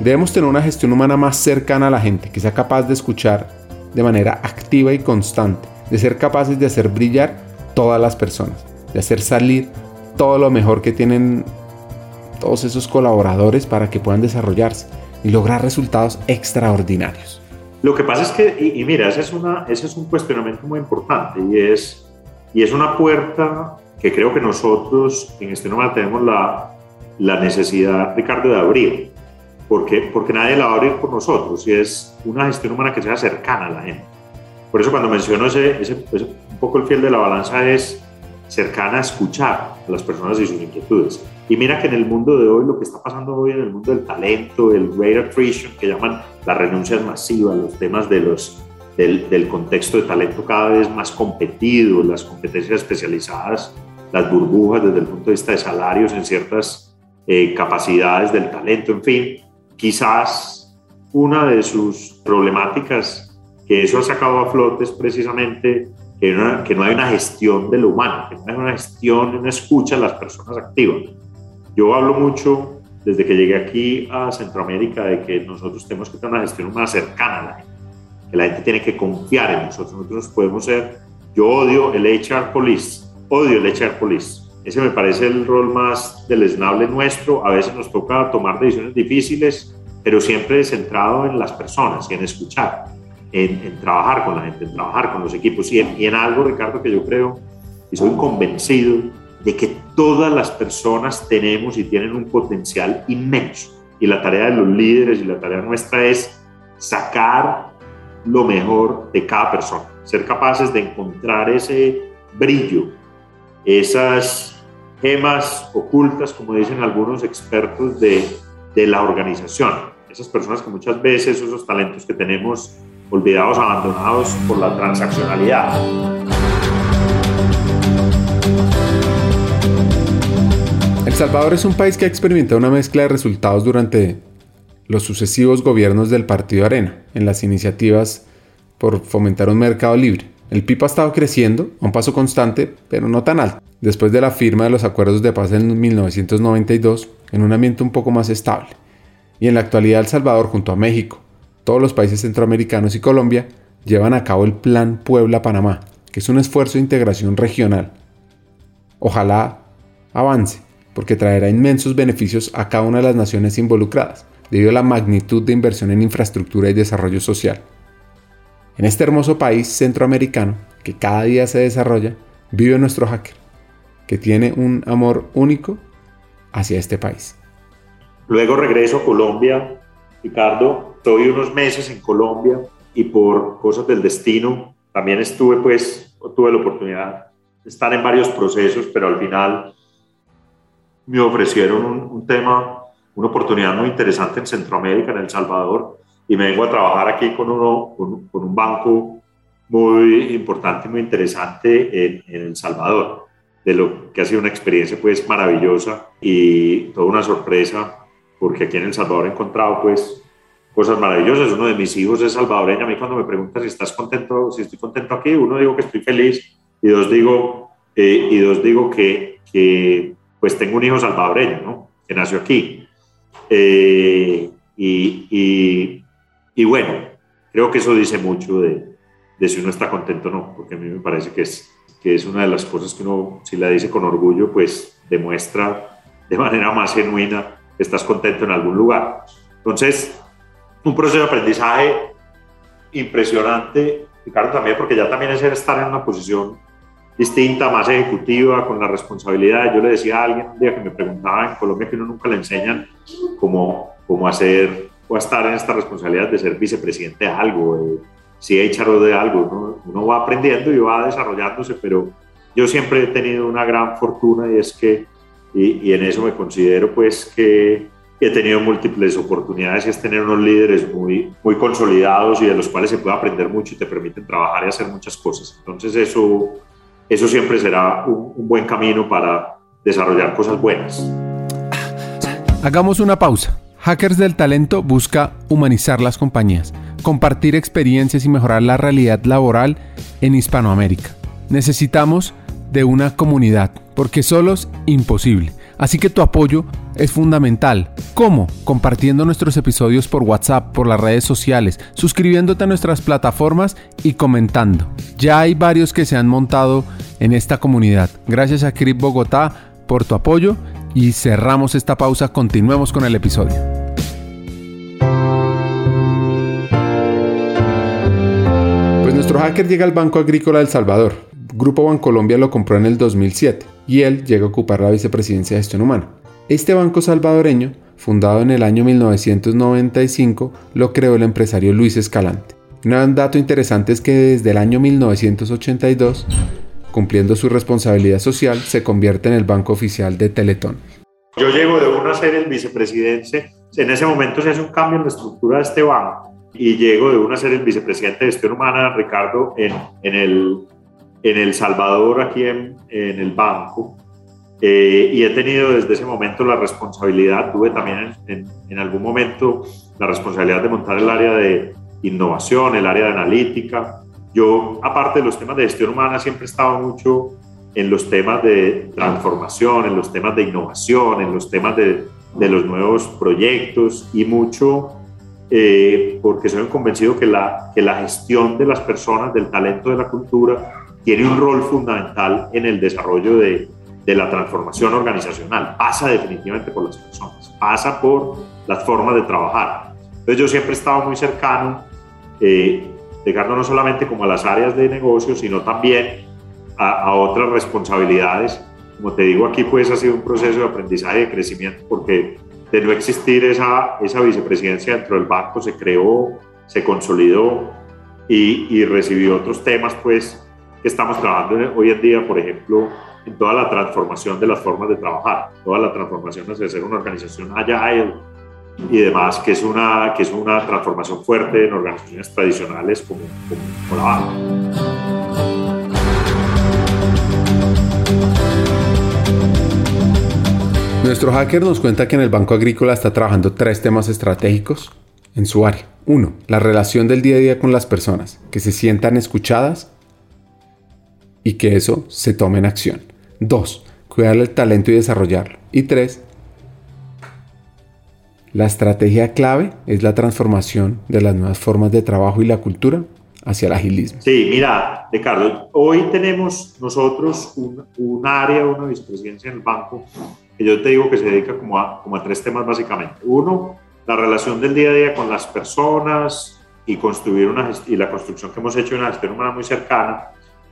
Debemos tener una gestión humana más cercana a la gente, que sea capaz de escuchar de manera activa y constante, de ser capaces de hacer brillar todas las personas, de hacer salir todo lo mejor que tienen todos esos colaboradores para que puedan desarrollarse y lograr resultados extraordinarios. Lo que pasa es que, y, mira, ese es, una, ese es un cuestionamiento muy importante y es, y es una puerta que creo que nosotros en este número tenemos la, la necesidad, Ricardo, de abrir porque, porque nadie la va a abrir por nosotros y es una gestión humana que sea cercana a la gente. Por eso cuando menciono ese, ese, un poco el fiel de la balanza es cercana a escuchar a las personas y sus inquietudes. Y mira que en el mundo de hoy, lo que está pasando hoy en el mundo del talento, el great attrition, que llaman las renuncias masivas, los temas de los, del, del contexto de talento cada vez más competido, las competencias especializadas, las burbujas desde el punto de vista de salarios en ciertas eh, capacidades del talento, en fin, Quizás una de sus problemáticas que eso ha sacado a flote es precisamente que, no hay una gestión de lo humano, que no hay una gestión, una escucha a las personas activas. Yo hablo mucho desde que llegué aquí a Centroamérica de que nosotros tenemos que tener una gestión más cercana a la gente, que la gente tiene que confiar en nosotros. Nosotros podemos ser, yo odio el HR Police, odio el HR Police, ese me parece el rol más deleznable nuestro. A veces nos toca tomar decisiones difíciles, pero siempre centrado en las personas en escuchar, en, trabajar con la gente, en trabajar con los equipos y en, y en algo, Ricardo, que yo creo y soy convencido de que todas las personas tenemos y tienen un potencial inmenso. Y la tarea de los líderes y la tarea nuestra es sacar lo mejor de cada persona, ser capaces de encontrar ese brillo, esas gemas ocultas, como dicen algunos expertos de, de la organización. Esas personas que muchas veces, esos talentos que tenemos olvidados, abandonados por la transaccionalidad. El Salvador es un país que ha experimentado una mezcla de resultados durante los sucesivos gobiernos del Partido Arena en las iniciativas por fomentar un mercado libre. El PIB ha estado creciendo a un paso constante, pero no tan alto después de la firma de los acuerdos de paz en 1992, en un ambiente un poco más estable. Y en la actualidad El Salvador junto a México, todos los países centroamericanos y Colombia llevan a cabo el Plan Puebla-Panamá, que es un esfuerzo de integración regional. Ojalá avance, porque traerá inmensos beneficios a cada una de las naciones involucradas, debido a la magnitud de inversión en infraestructura y desarrollo social. En este hermoso país centroamericano, que cada día se desarrolla, vive nuestro hacker que tiene un amor único hacia este país. Luego regreso a Colombia, Ricardo, estoy unos meses en Colombia y por cosas del destino también estuve pues tuve la oportunidad de estar en varios procesos, pero al final me ofrecieron un, tema, una oportunidad muy interesante en Centroamérica, en El Salvador, y me vengo a trabajar aquí con, un banco muy importante, muy interesante en, El Salvador, de lo que ha sido una experiencia pues maravillosa y toda una sorpresa, porque aquí en El Salvador he encontrado pues cosas maravillosas. Uno de mis hijos es salvadoreño. A mí cuando me preguntas si estás contento, si estoy contento aquí, uno digo que estoy feliz y dos digo, eh, y dos digo que, que, pues tengo un hijo salvadoreño, ¿no? Que nació aquí. Eh, y, y, y, bueno, creo que eso dice mucho de, de, si uno está contento o no, porque a mí me parece que es, que es una de las cosas que uno, si la dice con orgullo, pues demuestra de manera más genuina que estás contento en algún lugar. Entonces, un proceso de aprendizaje impresionante, Ricardo, también porque ya también es estar en una posición distinta, más ejecutiva, con la responsabilidad. Yo le decía a alguien un día que me preguntaba en Colombia que uno nunca le enseñan cómo, cómo hacer o estar en esta responsabilidad de ser vicepresidente de algo, si HRO de algo. Uno, va aprendiendo y va desarrollándose, pero yo siempre he tenido una gran fortuna y es que, y, en eso me considero pues que he tenido múltiples oportunidades y es tener unos líderes muy, muy consolidados y de los cuales se puede aprender mucho y te permiten trabajar y hacer muchas cosas. Entonces eso, eso siempre será un buen camino para desarrollar cosas buenas. Hagamos una pausa. Hackers del Talento busca humanizar las compañías, compartir experiencias y mejorar la realidad laboral en Hispanoamérica. Necesitamos de una comunidad, porque solos imposible. Así que tu apoyo es fundamental. ¿Cómo? Compartiendo nuestros episodios por WhatsApp, por las redes sociales, suscribiéndote a nuestras plataformas y comentando. Ya hay varios que se han montado en esta comunidad. Gracias a Crip Bogotá por tu apoyo y cerramos esta pausa. Continuemos con el episodio. Pues nuestro hacker llega al Banco Agrícola del Salvador. Grupo Bancolombia lo compró en el 2007 y él llega a ocupar la vicepresidencia de gestión humana. Este banco salvadoreño, fundado en el año 1995, lo creó el empresario Luis Escalante. Un dato interesante es que desde el año 1982, cumpliendo su responsabilidad social, se convierte en el banco oficial de Teletón. Yo llego de una ser el vicepresidente, en ese momento se hace un cambio en la estructura de este banco y llego de una ser el vicepresidente de gestión humana, Ricardo, en, en el en El Salvador, aquí en, el banco, eh, y he tenido desde ese momento la responsabilidad, tuve también en, algún momento la responsabilidad de montar el área de innovación, el área de analítica. Yo, aparte de los temas de gestión humana, siempre he estado mucho en los temas de transformación, en los temas de innovación, en los temas de, los nuevos proyectos y mucho eh, porque soy convencido que la, que la gestión de las personas, del talento de la cultura, tiene un rol fundamental en el desarrollo de, de la transformación organizacional. Pasa definitivamente por las personas, pasa por las formas de trabajar. Entonces yo siempre he estado muy cercano, eh, llegando no solamente como a las áreas de negocio, sino también a, a, otras responsabilidades. Como te digo, aquí pues ha sido un proceso de aprendizaje y de crecimiento porque de no existir esa, esa vicepresidencia dentro del banco se creó, se consolidó y, y recibió otros temas pues estamos trabajando hoy en día, por ejemplo, en toda la transformación de las formas de trabajar, toda la transformación hacia ser una organización agile y demás, que es una, que es una transformación fuerte en organizaciones tradicionales como, como, la banca. Nuestro hacker nos cuenta que en el Banco Agrícola está trabajando tres temas estratégicos en su área. Uno, la relación del día a día con las personas, que se sientan escuchadas y que eso se tome en acción. 2. Cuidar el talento y desarrollarlo. Y 3. La estrategia clave es la transformación de las nuevas formas de trabajo y la cultura hacia el agilismo. Sí, mira, Ricardo, hoy tenemos nosotros un, área, una vicepresidencia en el banco, que yo te digo que se dedica como a, como a tres temas básicamente. Uno, la relación del día a día con las personas y construir una y la construcción que hemos hecho de una gestión humana muy cercana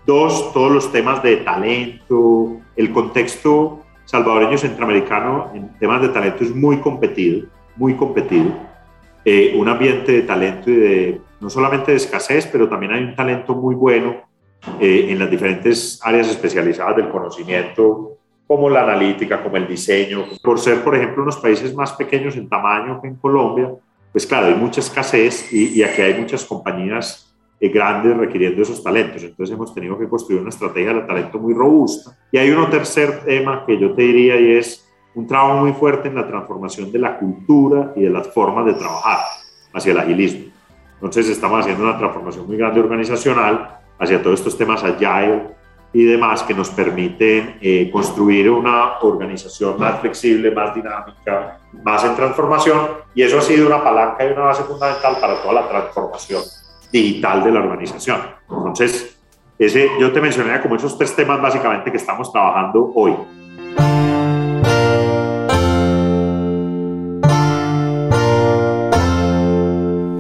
Dos, todos los temas de talento. El contexto salvadoreño centroamericano en temas de talento es muy competido, muy competido. Eh, un ambiente de talento y de, no solamente de escasez, pero también hay un talento muy bueno eh, en las diferentes áreas especializadas del conocimiento, como la analítica, como el diseño. Por ser, por ejemplo, unos países más pequeños en tamaño que en Colombia, pues claro, hay mucha escasez y, y aquí hay muchas compañías eh, grandes requiriendo esos talentos. Entonces hemos tenido que construir una estrategia de talento muy robusta. Y hay uno tercer tema que yo te diría y es un trabajo muy fuerte en la transformación de la cultura y de las formas de trabajar hacia el agilismo. Entonces estamos haciendo una transformación muy grande organizacional hacia todos estos temas agile y demás que nos permiten eh, construir una organización más flexible, más dinámica, más en transformación y eso ha sido una palanca y una base fundamental para toda la transformación digital de la organización. Entonces, ese, yo te mencioné como esos tres temas básicamente que estamos trabajando hoy.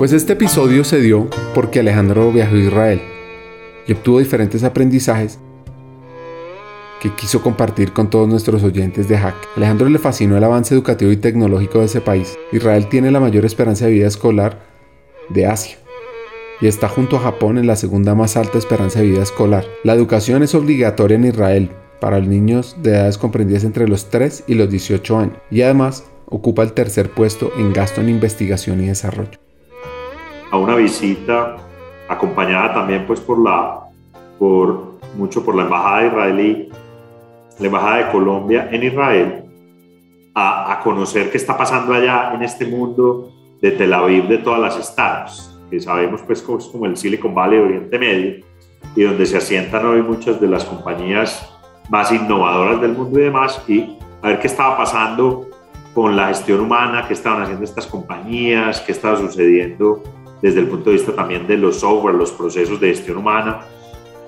Pues este episodio se dio porque Alejandro viajó a Israel y obtuvo diferentes aprendizajes que quiso compartir con todos nuestros oyentes de Hack. Alejandro le fascinó el avance educativo y tecnológico de ese país. Israel tiene la mayor esperanza de vida escolar de Asia y está junto a Japón en la segunda más alta esperanza de vida escolar. La educación es obligatoria en Israel para los niños de edades comprendidas entre los 3 y los 18 años y además ocupa el tercer puesto en gasto en investigación y desarrollo a una visita acompañada también pues por la, por, mucho por la embajada israelí, la embajada de Colombia en Israel, a, a conocer qué está pasando allá en este mundo de Tel Aviv, de todas las startups, que sabemos pues como el Silicon Valley de Oriente Medio, y donde se asientan hoy muchas de las compañías más innovadoras del mundo y demás, y a ver qué estaba pasando con la gestión humana, qué estaban haciendo estas compañías, qué estaba sucediendo desde el punto de vista también de los software, los procesos de gestión humana.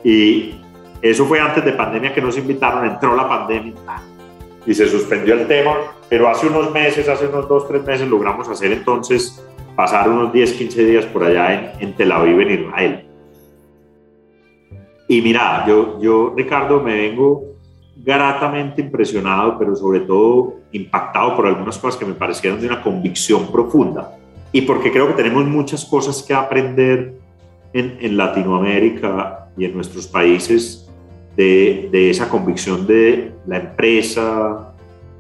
Y eso fue antes de pandemia que nos invitaron, entró la pandemia y se suspendió el tema, pero hace unos meses, hace unos dos, tres meses logramos hacer entonces pasar unos 10, 15 días por allá en, en Tel Aviv, en Israel. Y mira, yo, yo, Ricardo, me vengo gratamente impresionado, pero sobre todo impactado por algunas cosas que me parecieron de una convicción profunda y porque creo que tenemos muchas cosas que aprender en, en Latinoamérica y en nuestros países de, de, esa convicción de la empresa,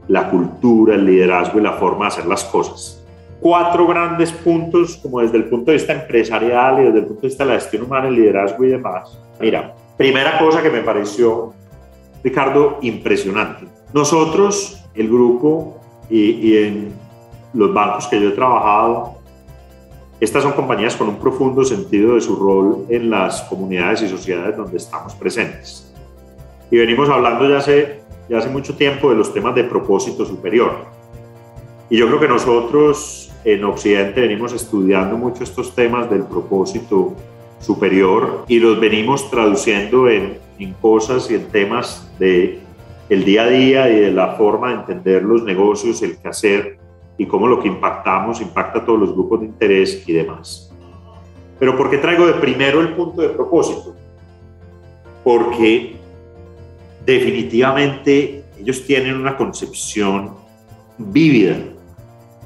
la cultura, el liderazgo y la forma de hacer las cosas. Cuatro grandes puntos, como desde el punto de vista empresarial y desde el punto de vista de la gestión humana, el liderazgo y demás. Mira, primera cosa que me pareció, Ricardo, impresionante. Nosotros, el grupo y, y en los bancos que yo he trabajado, estas son compañías con un profundo sentido de su rol en las comunidades y sociedades donde estamos presentes. Y venimos hablando ya hace, ya hace mucho tiempo de los temas de propósito superior. Y yo creo que nosotros en Occidente venimos estudiando mucho estos temas del propósito superior y los venimos traduciendo en, en cosas y en temas de el día a día y de la forma de entender los negocios, el hacer y cómo lo que impactamos impacta a todos los grupos de interés y demás. Pero ¿por qué traigo de primero el punto de propósito? Porque definitivamente ellos tienen una concepción vívida,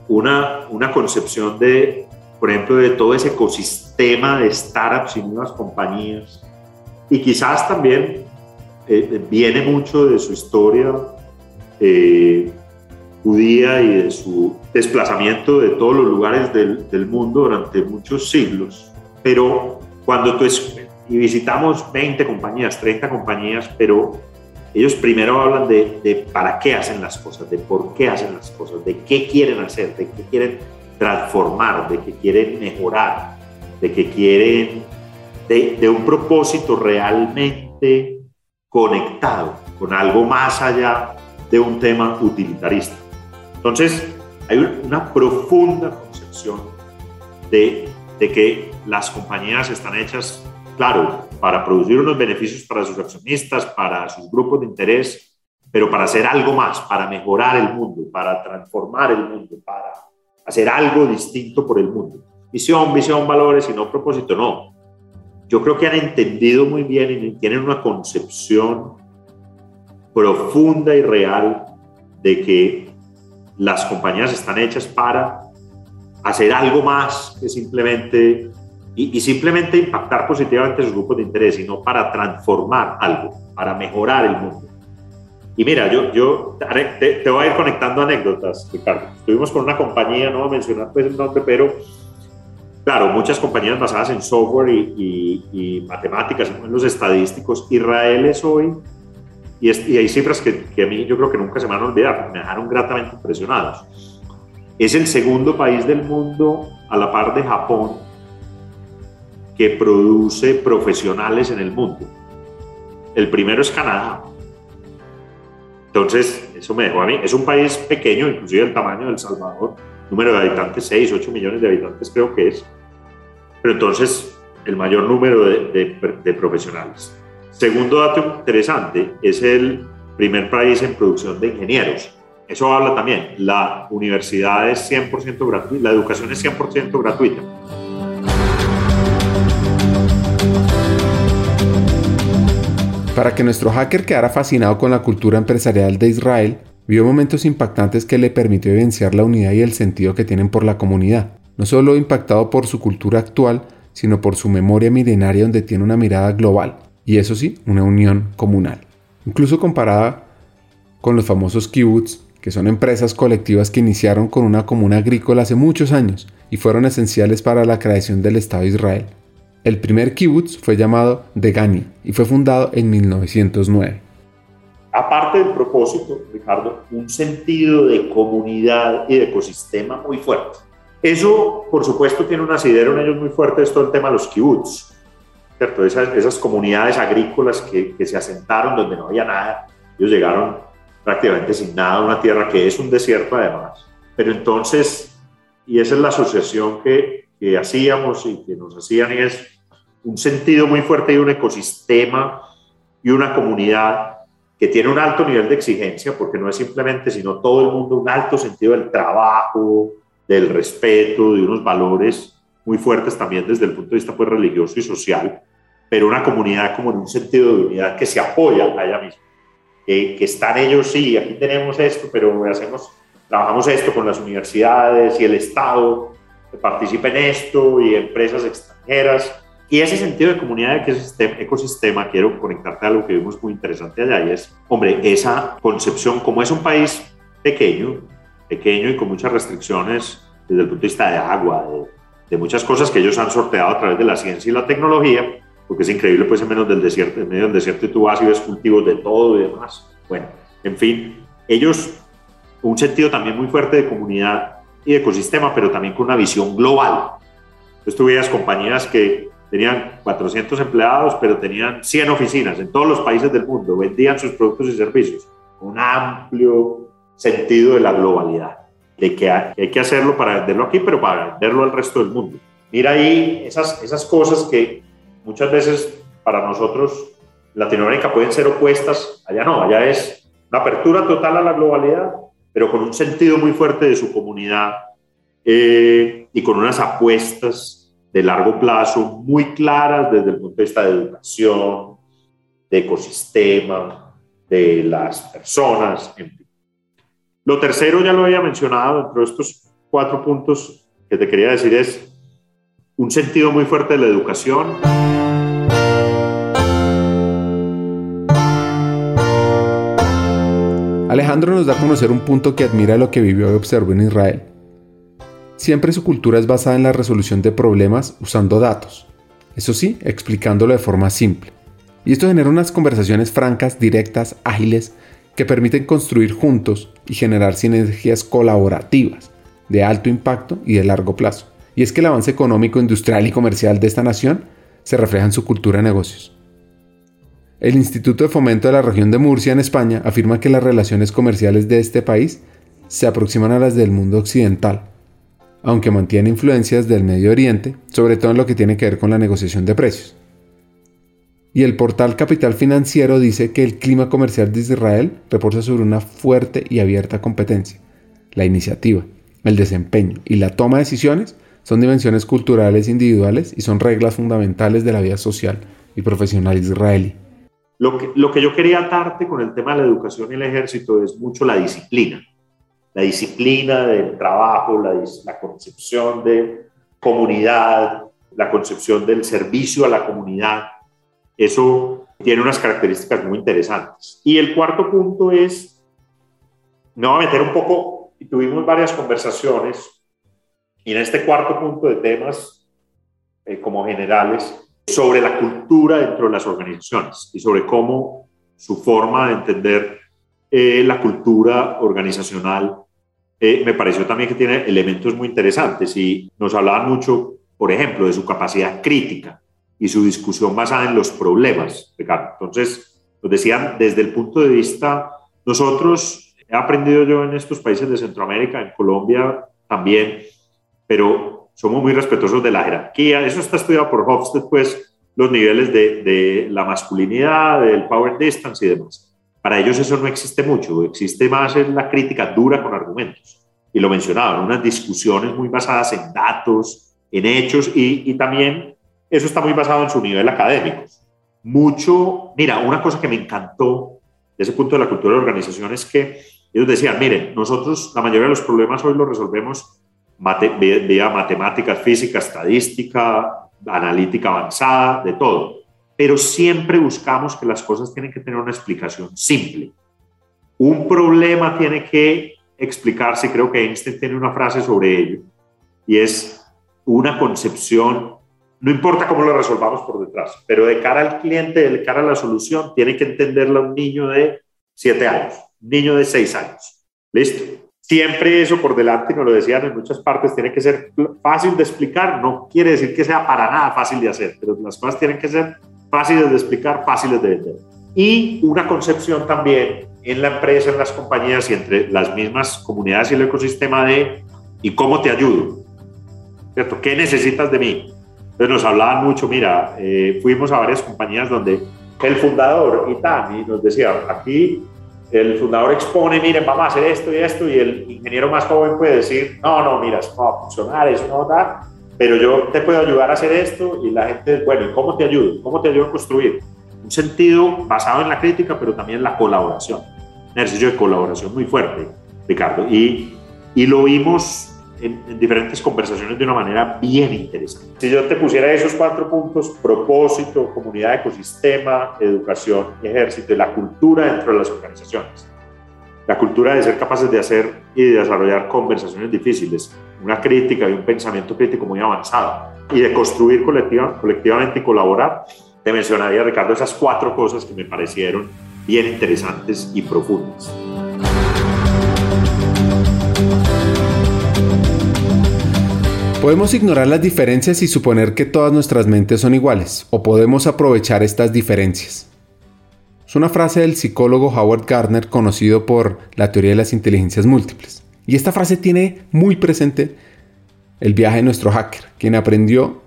una, una concepción de, por ejemplo, de todo ese ecosistema de startups y nuevas compañías. Y quizás también eh, viene mucho de su historia eh, judía y de su desplazamiento de todos los lugares del, del mundo durante muchos siglos. Pero cuando tú es, y visitamos 20 compañías, 30 compañías, pero ellos primero hablan de, de, para qué hacen las cosas, de por qué hacen las cosas, de qué quieren hacer, de qué quieren transformar, de qué quieren mejorar, de qué quieren, de, de un propósito realmente conectado con algo más allá de un tema utilitarista. Entonces, hay una profunda concepción de, que las compañías están hechas, claro, para producir unos beneficios para sus accionistas, para sus grupos de interés, pero para hacer algo más, para mejorar el mundo, para transformar el mundo, para hacer algo distinto por el mundo. Visión, visión, valores y no propósito, no. Yo creo que han entendido muy bien y tienen una concepción profunda y real de que las compañías están hechas para hacer algo más que simplemente y, simplemente impactar positivamente sus grupos de interés, sino para transformar algo, para mejorar el mundo. Y mira, yo, yo te, te voy a ir conectando anécdotas, Ricardo. Estuvimos con una compañía, no voy a mencionar pues el nombre, pero claro, muchas compañías basadas en software y, y, matemáticas, en los estadísticos. Israel es hoy, y, y hay cifras que, que, a mí yo creo que nunca se me van a olvidar, me dejaron gratamente impresionados. Es el segundo país del mundo, a la par de Japón, que produce profesionales en el mundo. El primero es Canadá. Entonces, eso me dejó a mí. Es un país pequeño, inclusive el tamaño de El Salvador, número de habitantes, 6, 8 millones de habitantes creo que es. Pero entonces, el mayor número de, de, profesionales. Segundo dato interesante, es el primer país en producción de ingenieros. Eso habla también, la universidad es 100% gratuita, la educación es 100% gratuita. Para que nuestro hacker quedara fascinado con la cultura empresarial de Israel, vio momentos impactantes que le permitió evidenciar la unidad y el sentido que tienen por la comunidad, no solo impactado por su cultura actual, sino por su memoria milenaria donde tiene una mirada global, y eso sí, una unión comunal. Incluso comparada con los famosos kibbutz, que son empresas colectivas que iniciaron con una comuna agrícola hace muchos años y fueron esenciales para la creación del Estado de Israel. El primer kibbutz fue llamado Degani y fue fundado en 1909. Aparte del propósito, Ricardo, un sentido de comunidad y de ecosistema muy fuerte. Eso, por supuesto, tiene un asidero en ellos muy fuerte, es todo el tema de los kibbutz, ¿cierto? Esas, esas comunidades agrícolas que, que, se asentaron donde no había nada. Ellos llegaron prácticamente sin nada una tierra que es un desierto además. Pero entonces, y esa es la asociación que, que hacíamos y que nos hacían es un sentido muy fuerte y un ecosistema y una comunidad que tiene un alto nivel de exigencia, porque no es simplemente, sino todo el mundo, un alto sentido del trabajo, del respeto, de unos valores muy fuertes también desde el punto de vista pues, religioso y social, pero una comunidad como en un sentido de unidad que se apoya a ella misma, que, que están ellos, sí, aquí tenemos esto, pero hacemos, trabajamos esto con las universidades y el Estado, que participa en esto y empresas extranjeras. Y ese sentido de comunidad, de ecosistema, quiero conectarte a algo que vimos muy interesante allá y es, hombre, esa concepción, como es un país pequeño, pequeño y con muchas restricciones desde el punto de vista de agua, de, de muchas cosas que ellos han sorteado a través de la ciencia y la tecnología, porque es increíble, pues en menos del desierto, en medio del desierto tú vas y ves cultivos de todo y demás. Bueno, en fin, ellos, un sentido también muy fuerte de comunidad y de ecosistema, pero también con una visión global. Entonces tú veías compañías que tenían 400 empleados, pero tenían 100 oficinas en todos los países del mundo, vendían sus productos y servicios. Un amplio sentido de la globalidad, de que hay que hacerlo para venderlo aquí, pero para venderlo al resto del mundo. Mira ahí esas, esas cosas que muchas veces para nosotros Latinoamérica pueden ser opuestas, allá no, allá es una apertura total a la globalidad, pero con un sentido muy fuerte de su comunidad eh, y con unas apuestas de largo plazo muy claras desde el punto de vista de educación, de ecosistema, de las personas. En fin. Lo tercero ya lo había mencionado, entre estos cuatro puntos que te quería decir es un sentido muy fuerte de la educación. Alejandro nos da a conocer un punto que admira lo que vivió y observó en Israel. Siempre su cultura es basada en la resolución de problemas usando datos, eso sí, explicándolo de forma simple. Y esto genera unas conversaciones francas, directas, ágiles, que permiten construir juntos y generar sinergias colaborativas, de alto impacto y de largo plazo. Y es que el avance económico, industrial y comercial de esta nación se refleja en su cultura de negocios. El Instituto de Fomento de la Región de Murcia en España afirma que las relaciones comerciales de este país se aproximan a las del mundo occidental, aunque mantiene influencias del Medio Oriente, sobre todo en lo que tiene que ver con la negociación de precios. Y el portal Capital Financiero dice que el clima comercial de Israel reposa sobre una fuerte y abierta competencia. La iniciativa, el desempeño y la toma de decisiones son dimensiones culturales individuales y son reglas fundamentales de la vida social y profesional israelí. Lo que, lo que yo quería atarte con el tema de la educación y el ejército es mucho la disciplina. La disciplina del trabajo, la, la concepción de comunidad, la concepción del servicio a la comunidad. Eso tiene unas características muy interesantes. Y el cuarto punto es, me voy a meter un poco, y tuvimos varias conversaciones, y en este cuarto punto de temas eh, como generales, sobre la cultura dentro de las organizaciones y sobre cómo su forma de entender eh, la cultura organizacional eh, me pareció también que tiene elementos muy interesantes y nos hablaban mucho, por ejemplo, de su capacidad crítica y su discusión basada en los problemas, Ricardo. Entonces, nos decían desde el punto de vista, nosotros, he aprendido yo en estos países de Centroamérica, en Colombia también, pero somos muy respetuosos de la jerarquía. Eso está estudiado por Hofstede, pues, los niveles de, la masculinidad, del power distance y demás. Para ellos eso no existe mucho, existe más en la crítica dura con argumentos. Y lo mencionaban, unas discusiones muy basadas en datos, en hechos, y, también eso está muy basado en su nivel académico. Mucho, mira, una cosa que me encantó de ese punto de la cultura de organización es que ellos decían, miren, nosotros la mayoría de los problemas hoy los resolvemos vía matemáticas, física, estadística, analítica avanzada, de todo pero siempre buscamos que las cosas tienen que tener una explicación simple. Un problema tiene que explicarse, creo que Einstein tiene una frase sobre ello, y es una concepción, no importa cómo lo resolvamos por detrás, pero de cara al cliente, de cara a la solución, tiene que entenderla un niño de 7 años, un niño de 6 años. ¿Listo? Siempre eso por delante, y nos lo decían en muchas partes, tiene que ser fácil de explicar, no quiere decir que sea para nada fácil de hacer, pero las cosas tienen que ser fáciles de explicar, fáciles de vender. Y una concepción también en la empresa, en las compañías y entre las mismas comunidades y el ecosistema de ¿y cómo te ayudo? ¿Cierto? ¿Qué necesitas de mí? Entonces nos hablaban mucho, mira, eh, fuimos a varias compañías donde el fundador, Itani, nos decía, aquí el fundador expone, miren, vamos a hacer esto y esto, y el ingeniero más joven puede decir, no, no, mira, eso no va a funcionar, eso no va pero yo te puedo ayudar a hacer esto y la gente, bueno, ¿y cómo te ayudo? ¿Cómo te ayudo a construir? Un sentido basado en la crítica, pero también en la colaboración. Un ejercicio de colaboración muy fuerte, Ricardo. Y, y lo vimos en, en, diferentes conversaciones de una manera bien interesante. Si yo te pusiera esos cuatro puntos, propósito, comunidad, ecosistema, educación ejército, y la cultura dentro de las organizaciones la cultura de ser capaces de hacer y de desarrollar conversaciones difíciles, una crítica y un pensamiento crítico muy avanzado y de construir colectiva, colectivamente y colaborar. Te mencionaría, Ricardo, esas cuatro cosas que me parecieron bien interesantes y profundas. Podemos ignorar las diferencias y suponer que todas nuestras mentes son iguales, o podemos aprovechar estas diferencias. Es una frase del psicólogo Howard Gardner conocido por la teoría de las inteligencias múltiples. Y esta frase tiene muy presente el viaje de nuestro hacker, quien aprendió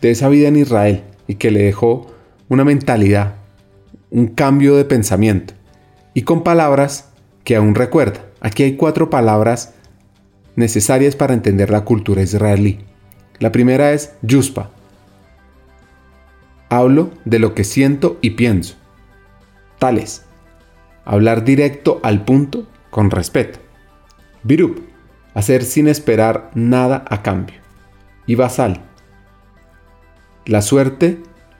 de esa vida en Israel y que le dejó una mentalidad, un cambio de pensamiento y con palabras que aún recuerda. Aquí hay cuatro palabras necesarias para entender la cultura israelí. La primera es Yuspa. Hablo de lo que siento y pienso tales. Hablar directo al punto con respeto. Virup. Hacer sin esperar nada a cambio. Y basal. La suerte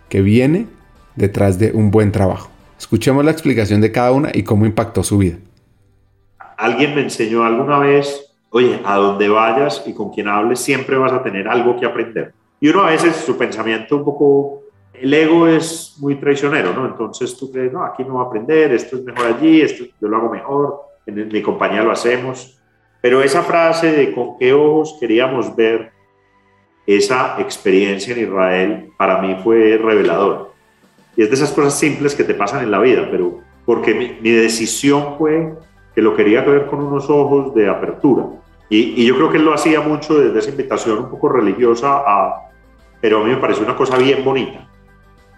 que viene detrás de un buen trabajo. Escuchemos la explicación de cada una y cómo impactó su vida. Alguien me enseñó alguna vez, oye, a donde vayas y con quien hables siempre vas a tener algo que aprender. Y uno a veces su pensamiento un poco el ego es muy traicionero, ¿no? Entonces tú crees, no, aquí no voy a aprender, esto es mejor allí, esto yo lo hago mejor, en mi compañía lo hacemos. Pero esa frase de con qué ojos queríamos ver esa experiencia en Israel, para mí fue revelador. Y es de esas cosas simples que te pasan en la vida, pero porque mi, decisión fue que lo quería ver con unos ojos de apertura. Y, y, yo creo que él lo hacía mucho desde esa invitación un poco religiosa a, pero a mí me pareció una cosa bien bonita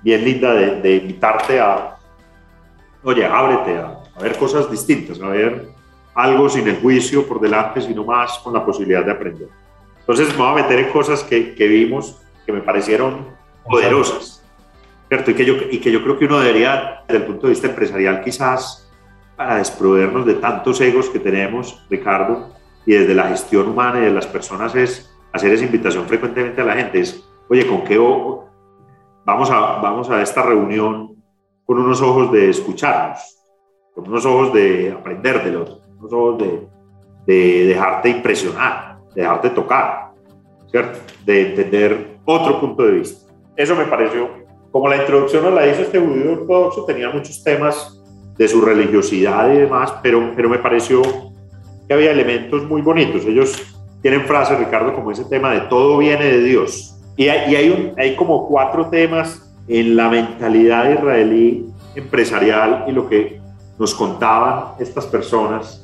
bien linda de, invitarte a, oye, ábrete a, ver cosas distintas, a ver algo sin el juicio por delante, sino más con la posibilidad de aprender. Entonces me voy a meter en cosas que, que vimos que me parecieron poderosas, ¿cierto? Y que, yo, y que yo creo que uno debería, desde el punto de vista empresarial, quizás para desproveernos de tantos egos que tenemos, Ricardo, y desde la gestión humana y de las personas, es hacer esa invitación frecuentemente a la gente, es oye, ¿con qué vamos a, vamos a esta reunión con unos ojos de escucharnos, con unos ojos de aprender del otro, con unos ojos de, de dejarte impresionar, de dejarte tocar, ¿cierto? De entender otro punto de vista. Eso me pareció, como la introducción nos la hizo este judío ortodoxo, tenía muchos temas de su religiosidad y demás, pero, pero me pareció que había elementos muy bonitos. Ellos tienen frases, Ricardo, como ese tema de todo viene de Dios. Y hay, hay, como cuatro temas en la mentalidad israelí empresarial y lo que nos contaban estas personas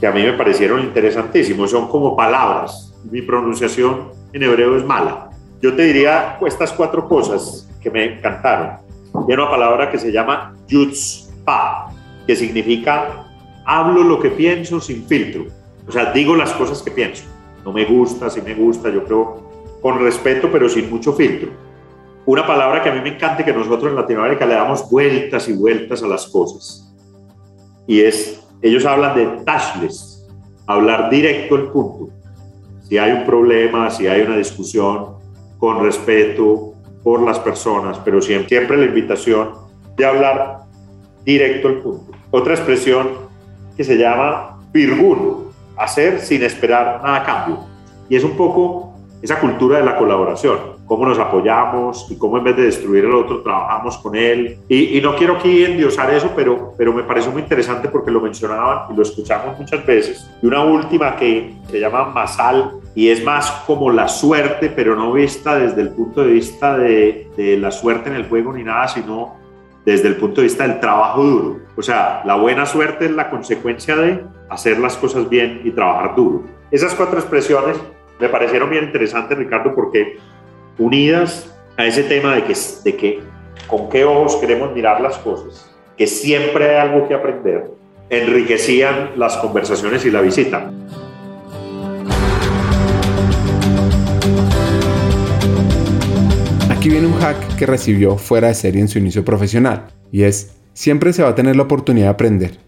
que a mí me parecieron interesantísimos. Son como palabras. Mi pronunciación en hebreo es mala. Yo te diría estas cuatro cosas que me encantaron. Y una palabra que se llama yutzpa, que significa hablo lo que pienso sin filtro. O sea, digo las cosas que pienso. No me gusta, si me gusta, yo creo con respeto, pero sin mucho filtro. Una palabra que a mí me encanta que nosotros en Latinoamérica le damos vueltas y vueltas a las cosas. Y es ellos hablan de touchless, hablar directo al punto. Si hay un problema, si hay una discusión, con respeto por las personas, pero siempre, la invitación de hablar directo al punto. Otra expresión que se llama virgun, hacer sin esperar nada a cambio. Y es un poco esa cultura de la colaboración cómo nos apoyamos y cómo en vez de destruir al otro trabajamos con él. Y, no quiero aquí endiosar eso, pero, pero me parece muy interesante porque lo mencionaban y lo escuchamos muchas veces. Y una última que se llama Masal y es más como la suerte, pero no vista desde el punto de vista de, de la suerte en el juego ni nada, sino desde el punto de vista del trabajo duro. O sea, la buena suerte es la consecuencia de hacer las cosas bien y trabajar duro. Esas cuatro expresiones me parecieron bien interesantes, Ricardo, porque unidas a ese tema de que, de que con qué ojos queremos mirar las cosas, que siempre hay algo que aprender, enriquecían las conversaciones y la visita. Aquí viene un hack que recibió fuera de serie en su inicio profesional, y es, siempre se va a tener la oportunidad de aprender,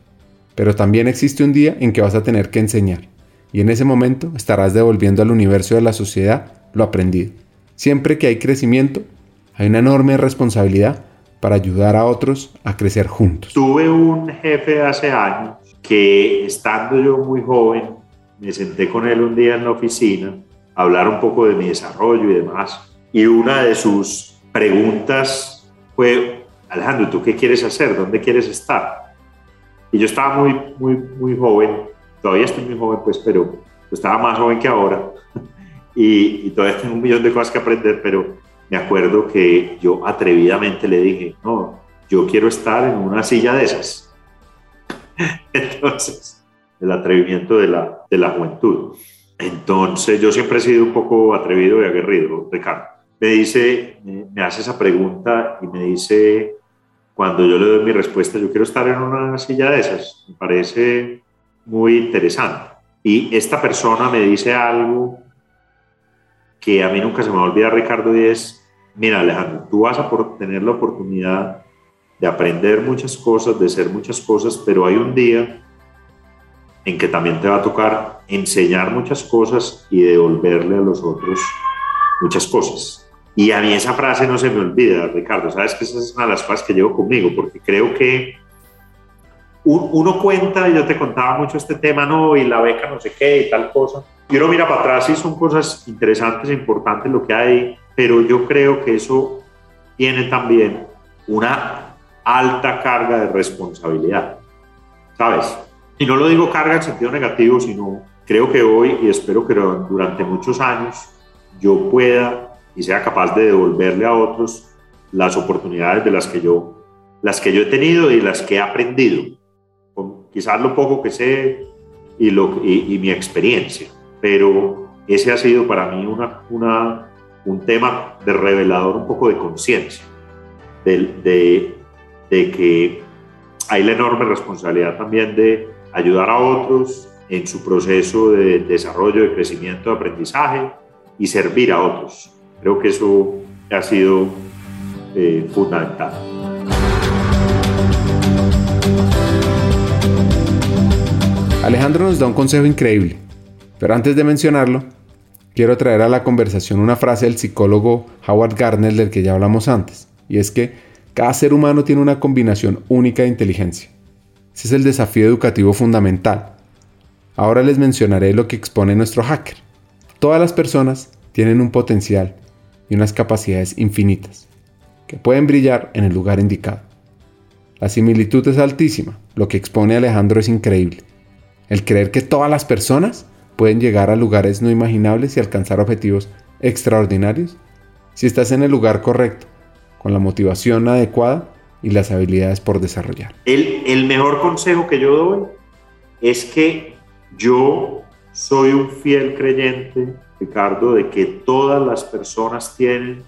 pero también existe un día en que vas a tener que enseñar, y en ese momento estarás devolviendo al universo de la sociedad lo aprendido. Siempre que hay crecimiento, hay una enorme responsabilidad para ayudar a otros a crecer juntos. Tuve un jefe hace años que estando yo muy joven, me senté con él un día en la oficina a hablar un poco de mi desarrollo y demás. Y una de sus preguntas fue, Alejandro, ¿tú qué quieres hacer? ¿Dónde quieres estar? Y yo estaba muy, muy, muy joven, todavía estoy muy joven, pues, pero estaba más joven que ahora y, todavía tengo un millón de cosas que aprender, pero me acuerdo que yo atrevidamente le dije, no, yo quiero estar en una silla de esas. Entonces, el atrevimiento de la, de la juventud. Entonces, yo siempre he sido un poco atrevido y aguerrido, Ricardo. Me dice, me hace esa pregunta y me dice, cuando yo le doy mi respuesta, yo quiero estar en una silla de esas. Me parece muy interesante. Y esta persona me dice algo que a mí nunca se me va a olvidar, Ricardo, y es, mira Alejandro, tú vas a tener la oportunidad de aprender muchas cosas, de ser muchas cosas, pero hay un día en que también te va a tocar enseñar muchas cosas y devolverle a los otros muchas cosas. Y a mí esa frase no se me olvida, Ricardo. Sabes que esa es una de las cosas que llevo conmigo, porque creo que uno cuenta, y yo te contaba mucho este tema, no, y la beca no sé qué y tal cosa. Y uno mira para atrás y son cosas interesantes e importantes lo que hay, pero yo creo que eso tiene también una alta carga de responsabilidad, ¿sabes? Y no lo digo carga en sentido negativo, sino creo que hoy, y espero que durante muchos años, yo pueda y sea capaz de devolverle a otros las oportunidades de las que yo, las que yo he tenido y las que he aprendido quizás lo poco que sé y, lo, y, mi experiencia, pero ese ha sido para mí una, una, un tema de revelador un poco de conciencia, de, de, de que hay la enorme responsabilidad también de ayudar a otros en su proceso de desarrollo, de crecimiento, de aprendizaje y servir a otros. Creo que eso ha sido eh, fundamental. Alejandro nos da un consejo increíble, pero antes de mencionarlo, quiero traer a la conversación una frase del psicólogo Howard Gardner del que ya hablamos antes, y es que cada ser humano tiene una combinación única de inteligencia. Ese es el desafío educativo fundamental. Ahora les mencionaré lo que expone nuestro hacker. Todas las personas tienen un potencial unas capacidades infinitas, que pueden brillar en el lugar indicado. La similitud es altísima, lo que expone Alejandro es increíble. El creer que todas las personas pueden llegar a lugares no imaginables y alcanzar objetivos extraordinarios si estás en el lugar correcto, con la motivación adecuada y las habilidades por desarrollar. El, el mejor consejo que yo doy es que yo soy un fiel creyente, Ricardo, de que todas las personas tienen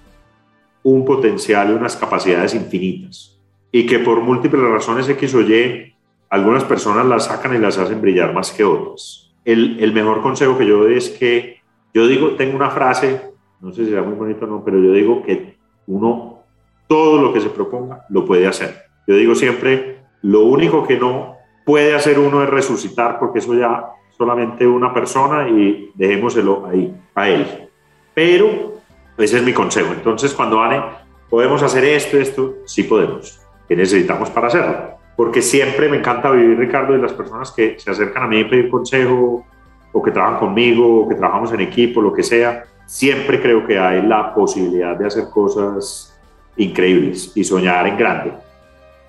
un potencial y unas capacidades infinitas y que por múltiples razones X o Y, algunas personas las sacan y las hacen brillar más que otras. El, el mejor consejo que yo doy es que, yo digo, tengo una frase, no sé si será muy bonito o no, pero yo digo que uno todo lo que se proponga lo puede hacer. Yo digo siempre, lo único que no puede hacer uno es resucitar, porque eso ya solamente una persona y dejémoselo ahí, a él. Pero ese es mi consejo. Entonces, cuando Ane, podemos hacer esto, esto, sí podemos. ¿Qué necesitamos para hacerlo? Porque siempre me encanta vivir, Ricardo, de las personas que se acercan a mí y pedir consejo, o que trabajan conmigo, o que trabajamos en equipo, lo que sea. Siempre creo que hay la posibilidad de hacer cosas increíbles y soñar en grande,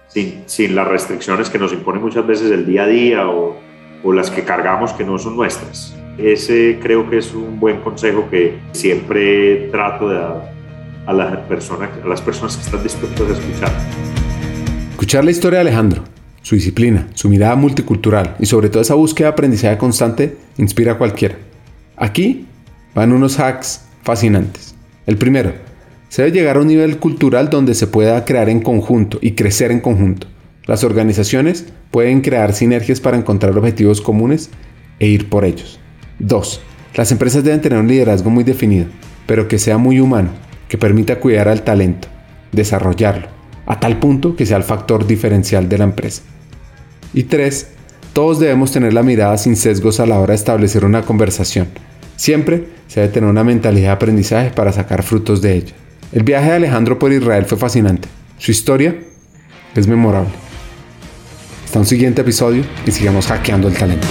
sin, sin las restricciones que nos impone muchas veces el día a día o, o las que cargamos que no son nuestras. Ese creo que es un buen consejo que siempre trato de dar a, la persona, a las personas que están dispuestas a escuchar. Escuchar la historia de Alejandro, su disciplina, su mirada multicultural y sobre todo esa búsqueda de aprendizaje constante inspira a cualquiera. Aquí van unos hacks fascinantes. El primero, se debe llegar a un nivel cultural donde se pueda crear en conjunto y crecer en conjunto. Las organizaciones pueden crear sinergias para encontrar objetivos comunes e ir por ellos. 2. Las empresas deben tener un liderazgo muy definido, pero que sea muy humano, que permita cuidar al talento, desarrollarlo, a tal punto que sea el factor diferencial de la empresa. Y 3. Todos debemos tener la mirada sin sesgos a la hora de establecer una conversación. Siempre se debe tener una mentalidad de aprendizaje para sacar frutos de ella. El viaje de Alejandro por Israel fue fascinante. Su historia es memorable. Hasta un siguiente episodio y sigamos hackeando el talento.